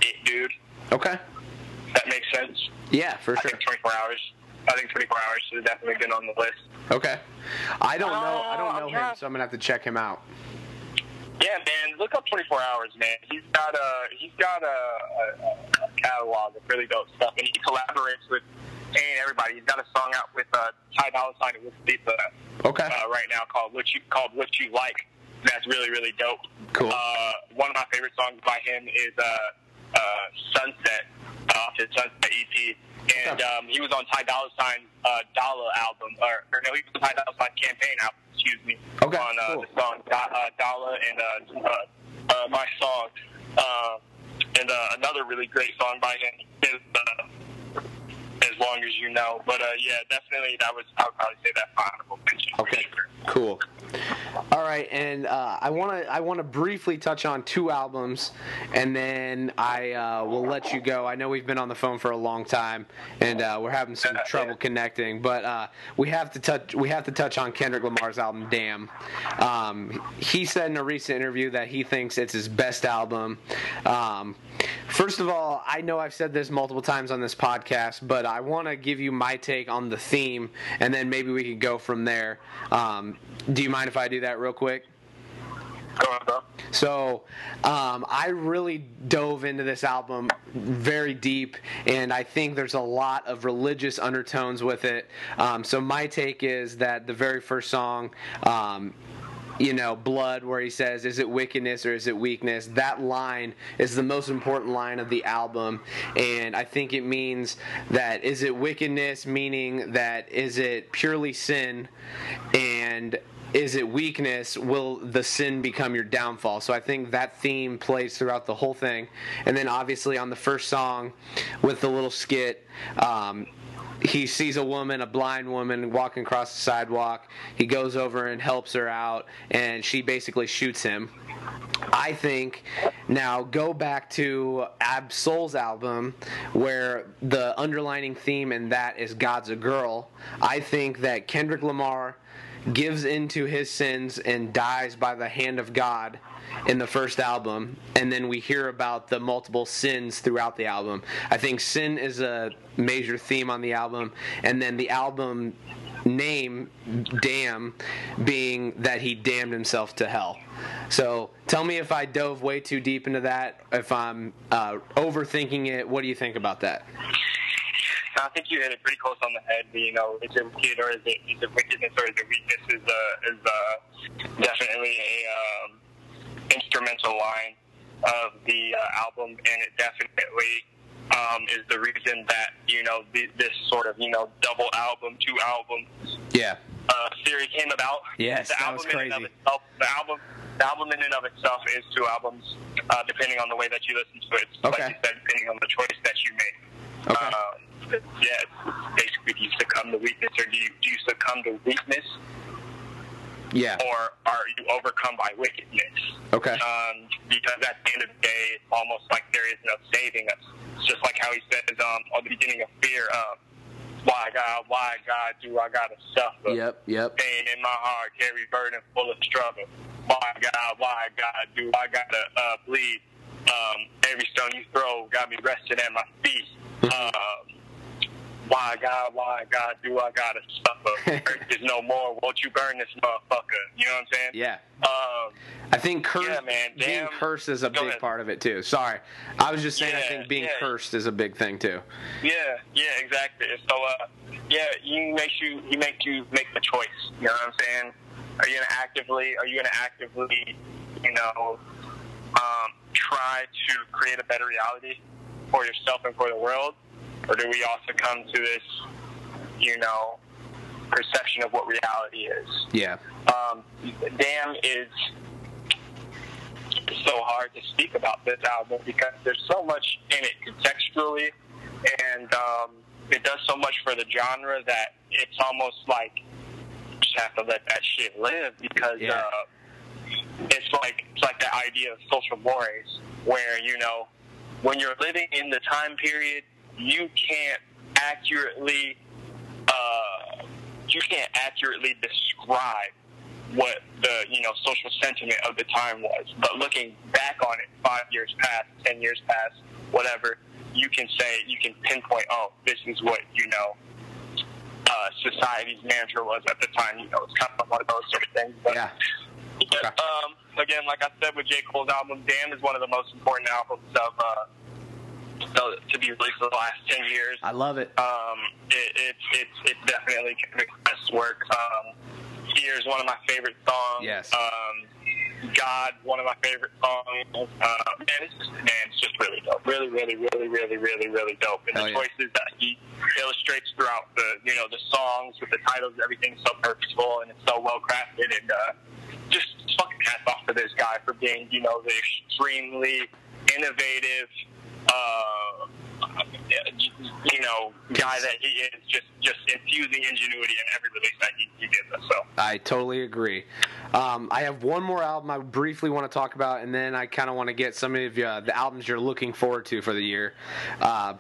it dude. Okay. That makes sense. Yeah, for I sure. think 24 hours. I think 24 hours should have definitely been on the list. Okay. I don't know. I don't I'm know him, so I'm gonna have to check him out. Yeah, man. Look up 24 hours, man. He's got a he's got a, a, a catalog of really dope stuff, and he collaborates with and everybody. He's got a song out with uh, Ty Dolla Sign and with Lisa Okay. uh, right now called "What You Called What You Like." That's really really dope. Cool. Uh, one of my favorite songs by him is uh, uh, "Sunset" off his EP. And um, he was on Ty Dolla Sign's uh, Dollar album, or, or no, he was on Ty Dolla Sign campaign album. Excuse me. Okay, On uh, cool. the song uh, Dollar and uh, uh, my song, uh, and uh, another really great song by him is uh, "As Long as You Know." But uh, yeah, definitely that was I would probably say that honorable mention. Okay. sure. Cool. All right, and uh, I want to I want to briefly touch on two albums, and then I uh, will let you go. I know we've been on the phone for a long time, and uh, we're having some (laughs) trouble connecting, but uh, we have to touch we have to touch on Kendrick Lamar's album "Damn." Um, he said in a recent interview that he thinks it's his best album. Um, first of all, I know I've said this multiple times on this podcast, but I want to give you my take on the theme, and then maybe we could go from there. Um, do you mind if I do that real quick? Go on, bro. So, um, I really dove into this album very deep, and I think there's a lot of religious undertones with it. Um, so, my take is that the very first song, um, you know, Blood, where he says, Is it wickedness or is it weakness? That line is the most important line of the album. And I think it means that is it wickedness, meaning that is it purely sin? And is it weakness? Will the sin become your downfall? So I think that theme plays throughout the whole thing. And then obviously on the first song with the little skit, um, he sees a woman, a blind woman, walking across the sidewalk. He goes over and helps her out, and she basically shoots him. I think now go back to Ab Soul's album where the underlining theme in that is God's a girl. I think that Kendrick Lamar gives into his sins and dies by the hand of God in the first album, and then we hear about the multiple sins throughout the album. I think sin is a major theme on the album, and then the album name, Damn, being that he damned himself to hell. So tell me if I dove way too deep into that, if I'm uh, overthinking it. What do you think about that? I think you hit it pretty close on the head. You know, is it wicked or is it is it wickedness or is it weakness? Is uh, is uh, definitely a um, instrumental line of the uh, album, and it definitely um, is the reason that you know the, this sort of you know double album, two albums Yeah. uh, theory came about. Yes, the that album was in and of crazy. itself, the album, the album in and of itself is two albums, uh, depending on the way that you listen to it. Okay. Like you said, depending on the choice that you make. Okay. Um, yeah, it's basically, do you succumb to weakness or do you, do you succumb to weakness Yeah. or are you overcome by wickedness? Okay. Um, because at the end of the day, it's almost like there is no saving us. It's just like how he says um, on the beginning of Fear, um, why God, why God do I gotta suffer? Yep. Yep. pain in my heart, carry burden full of struggle. Why God, why God do I gotta uh, bleed? Um, every stone you throw got me resting at my feet. Um, why God, why God do I gotta suffer? (laughs) Earth is no more. Won't you burn this motherfucker? You know what I'm saying? Yeah. Um, I think curse, Yeah, man, being cursed is a Go big ahead. part of it too. Sorry, I was just saying. I think being yeah. cursed is a big thing too. yeah, yeah, exactly. So, uh, yeah, he makes you, he makes you make the choice. You know what I'm saying? Are you gonna actively, are you gonna actively, you know, um, try to create a better reality for yourself and for the world, or do we also come to this, you know, perception of what reality is? Yeah. um, Damn is so hard to speak about this album because there's so much in it contextually, and um, it does so much for the genre that it's almost like you just have to let that shit live because Yeah. uh, it's like it's like that idea of social mores, where you know, when you're living in the time period, you can't accurately, uh, you can't accurately describe what the you know social sentiment of the time was. But looking back on it, five years past, ten years past, whatever, you can say you can pinpoint. Oh, this is what you know. Uh, society's mantra was at the time. You know, it's kind of one of those sort of things. But, Yeah. but, um, again, like I said with J. Cole's album, Damn is one of the most important albums of uh, to- to be released in the last ten years. I love it. Um, it, it's it's it's definitely best work. Um, Here is one of my favorite songs. Yes. Um, God, one of my favorite songs. Uh, man, it's just man, it's just really dope. Really, really, really, really, really, really dope. And Hell the yeah. choices that he illustrates throughout the you know the songs with the titles, everything's so purposeful and it's so well crafted. And uh, just fucking hats off to this guy for being you know the extremely innovative. Uh, you know, guy that he is, just just infusing ingenuity in every release that he, he gives us. So, I totally agree. Um, I have one more album I briefly want to talk about, and then I kind of want to get some of uh, the albums you're looking forward to for the year. Uh,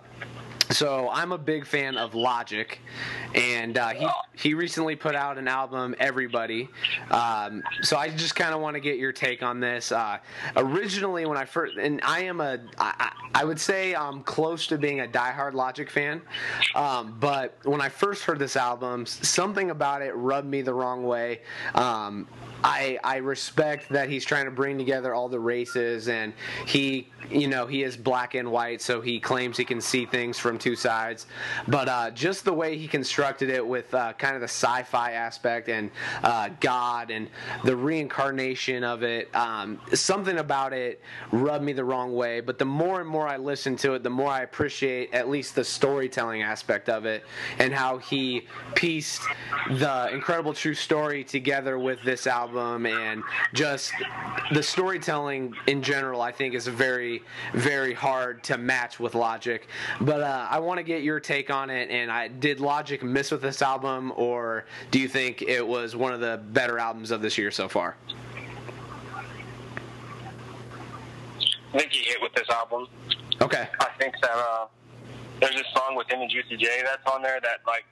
so I'm a big fan of Logic, and uh, he he recently put out an album, Everybody. Um, so I just kind of want to get your take on this. Uh, originally, when I first, and I am a, I, I would say I'm close to being a diehard Logic fan, um, but when I first heard this album, something about it rubbed me the wrong way. Um, I, I respect that he's trying to bring together all the races and he you know he is black and white so he claims he can see things from two sides. But uh, just the way he constructed it with uh, kind of the sci-fi aspect and uh, God and the reincarnation of it um, something about it rubbed me the wrong way. But the more and more I listen to it the more I appreciate at least the storytelling aspect of it and how he pieced the incredible true story together with this album and just the storytelling in general i think is very very hard to match with logic. But uh, i want to get your take on it and i did logic miss with this album or do you think it was one of the better albums of this year so far? I think he hit with this album. okay. I think that uh, there's a song with him and Juicy J that's on there that like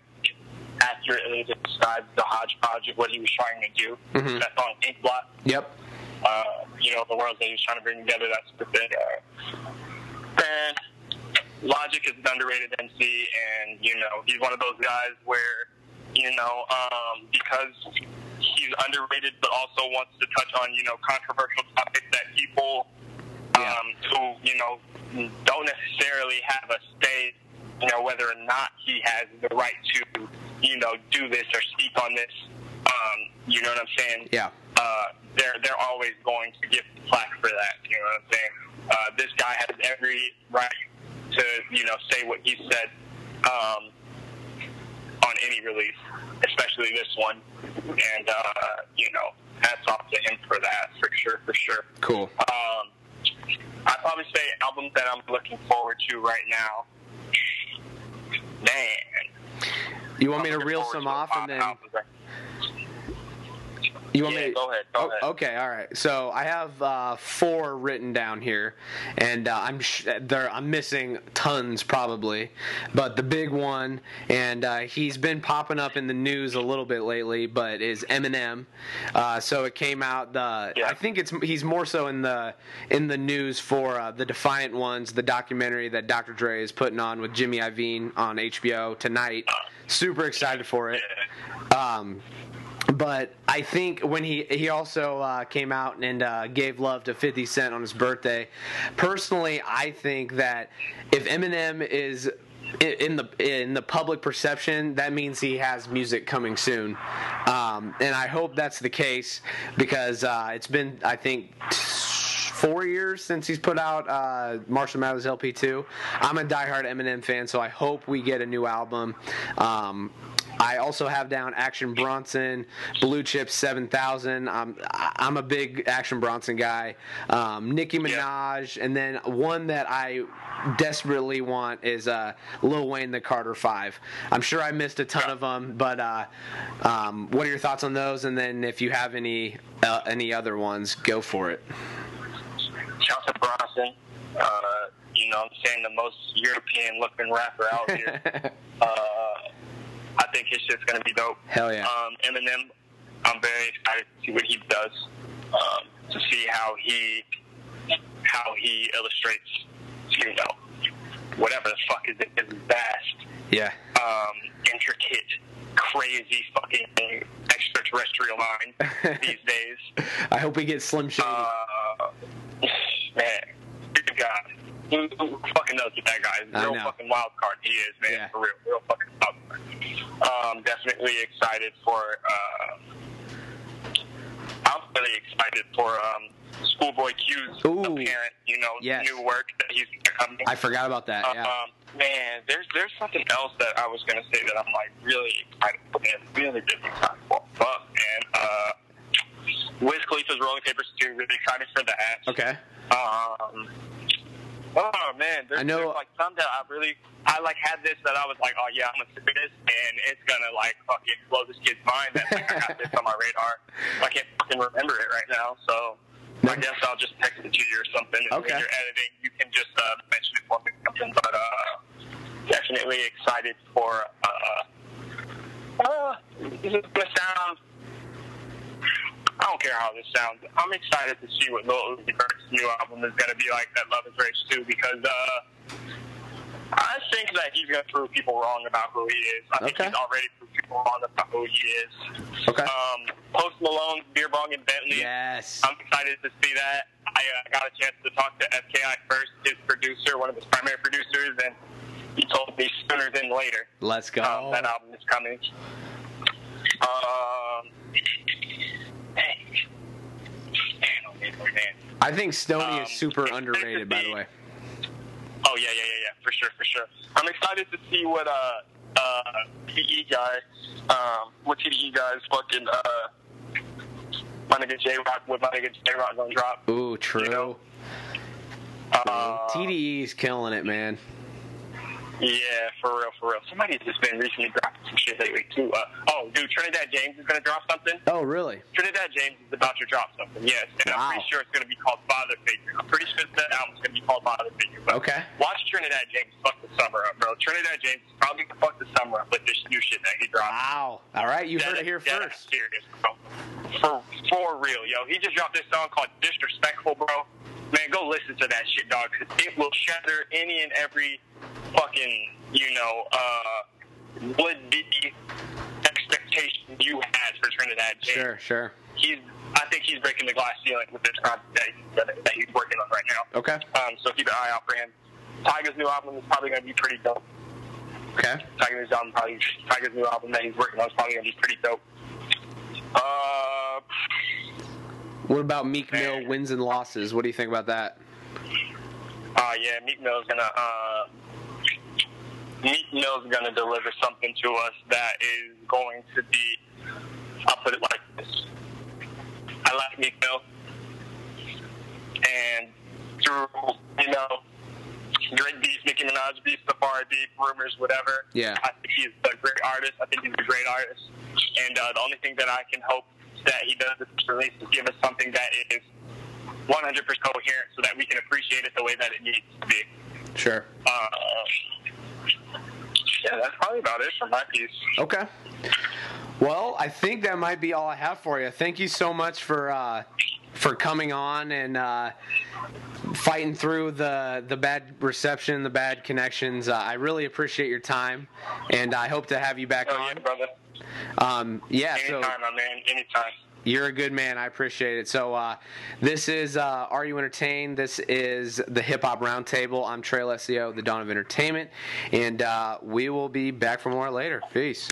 accurately describes the hodgepodge of what he was trying to do. Mhm. That song, Ink Blot. yep uh, you know, the worlds that he was trying to bring together. That's the thing. Uh, and Logic is an underrated MC, and you know, he's one of those guys where, you know, um, because he's underrated, but also wants to touch on, you know, controversial topics that people um, Yeah. who, you know, don't necessarily have a say, you know, whether or not he has the right to, you know, do this or speak on this. Um, you know what I'm saying? yeah uh, they're they're always going to give flack for that. You know what I'm saying? Uh, this guy has every right to you know say what he said um, on any release, especially this one. And uh, you know, hats off to him for that for sure, for sure. cool Um, I'd probably say albums that I'm looking forward to right now. Man, you want me to reel some off and then you want Yeah, me to go ahead, go Oh, ahead. Okay, all right. So I have uh, four written down here, and uh, I'm sh- there. I'm missing tons probably, but the big one, and uh, he's been popping up in the news a little bit lately, but is Eminem. Uh, so it came out. The Yeah. I think it's he's more so in the in the news for uh, the Defiant Ones, the documentary that Dr. Dre is putting on with Jimmy Iovine on HBO tonight. Super excited for it. Um, but I think when he he also uh, came out and uh, gave love to 50 Cent on his birthday. Personally, I think that if Eminem is in the in the public perception, that means he has music coming soon, um, and I hope that's the case because uh, it's been I think. Four years since he's put out uh, Marshall Mathers LP2. I'm a diehard Eminem fan, so I hope we get a new album. Um, I also have down Action Bronson, Blue Chip 7000. I'm I'm a big Action Bronson guy. Um, Nicki Minaj, and then one that I desperately want is uh, Lil Wayne the Carter Five. I'm sure I missed a ton of them, but uh, um, what are your thoughts on those? And then if you have any uh, any other ones, go for it. To Bronson. Uh, you know, I'm saying the most European looking rapper out here. (laughs) uh, I think his shit's gonna be dope. Hell yeah. Um, Eminem, I'm very excited to see what he does. Um, to see how he how he illustrates, you know, whatever the fuck is it is vast, Yeah. um, intricate, crazy fucking extraterrestrial mind (laughs) these days. I hope we get Slim Shady. Uh, man, good. Who, who fucking knows what that guy is? Real fucking wild card he is, man. Yeah. For real, real fucking wild card. Um, definitely excited for. Uh, I'm really excited for um, Schoolboy Q's Ooh. apparent, you know, Yes. new work that he's coming. I forgot about that. Yeah. Um, man, there's there's something else that I was gonna say that I'm like really excited for, man. Really, really excited for. Fuck, man. Uh, Wiz Khalifa's Rolling Papers 2, really excited for that. Okay. Um, oh man, there's, I know- there's like some that I really, I like had this that I was like, oh yeah, I'm gonna do this, and it's gonna like fucking blow this kid's mind that like I got this on my radar. I can't fucking remember it right now, so I guess I'll just text it to you or something. And Okay. When you're editing, you can just uh, mention it for me or something. But uh, definitely excited for. Uh, uh, this is gonna sound. I don't care how this sounds. I'm excited to see what Lil Uzi Vert's new album is going to be like. That Luv Is Rage 2 because uh, I think that he's going to prove people wrong about who he is. I think Okay. he's already proved people wrong about who he is. Okay. Um, Post Malone's Beer Bong and Bentley. Yes. I'm excited to see that. I uh, got a chance to talk to FKI first, his producer, one of his primary producers, and he told me sooner than later Let's go. um, that album is coming. Um, dang. Man, oh man, oh man. I think Stoney Um, is super underrated, by the way. Oh yeah, yeah, yeah, yeah, for sure, for sure. I'm excited to see what uh uh TDE guy, um, what TDE guys fucking uh my nigga Jay Rock, what my nigga Jay Rock gonna drop. Ooh, true. You know? Uh, TDE is killing it, man. Yeah, for real, for real. Somebody's just been recently dropping some shit lately too. Uh, oh, dude, Trinidad James is gonna drop something. Oh, really? Trinidad James is about to drop something, yes, and Wow. I'm pretty sure it's going to be called Father Figure. I'm pretty sure that album's going to be called Father Figure. But Okay. Watch Trinidad James fuck the summer up, bro. Trinidad James is probably to fuck the summer up with this new shit that he dropped. Wow. All right, you heard it here dead first. Serious, bro. For for real, yo. He just dropped this song called Disrespectful, bro. Man, go listen to that shit, dog. it will shatter any and every fucking, you know, uh, would be expectation you had for Trinidad James Sure, sure. he's I think he's breaking the glass ceiling with this content that he's, that he's working on right now. Okay. Um, so keep an eye out for him. Tyga's new album is probably going to be pretty dope. Okay. Tyga's album probably Tyga's new album that he's working on is probably going to be pretty dope. Uh, What about Meek Mill wins and losses? What do you think about that? uh yeah, Meek Mill's gonna uh, Meek Mill's gonna deliver something to us that is going to be. I'll put it like this. I like Meek Mill, and through you know Drake beats, Nicki Minaj beats, Safaree beats, rumors, whatever. Yeah. I think he's a great artist. I think he's a great artist, and uh, the only thing that I can hope that he does this release is give us something that is 100% coherent, so that we can appreciate it the way that it needs to be. Sure. Uh, yeah, that's probably about it for my piece. Okay. Well, I think that might be all I have for you. Thank you so much for uh, for coming on and uh, fighting through the the bad reception, the bad connections. Uh, I really appreciate your time, and I hope to have you back Oh yeah, brother. Um, yeah. So my man. Anytime. you're a good man. I appreciate it. So uh, this is uh, Are You Entertained? This is the Hip Hop Roundtable. I'm Trail SEO, the Dawn of Entertainment, and uh, we will be back for more later. Peace.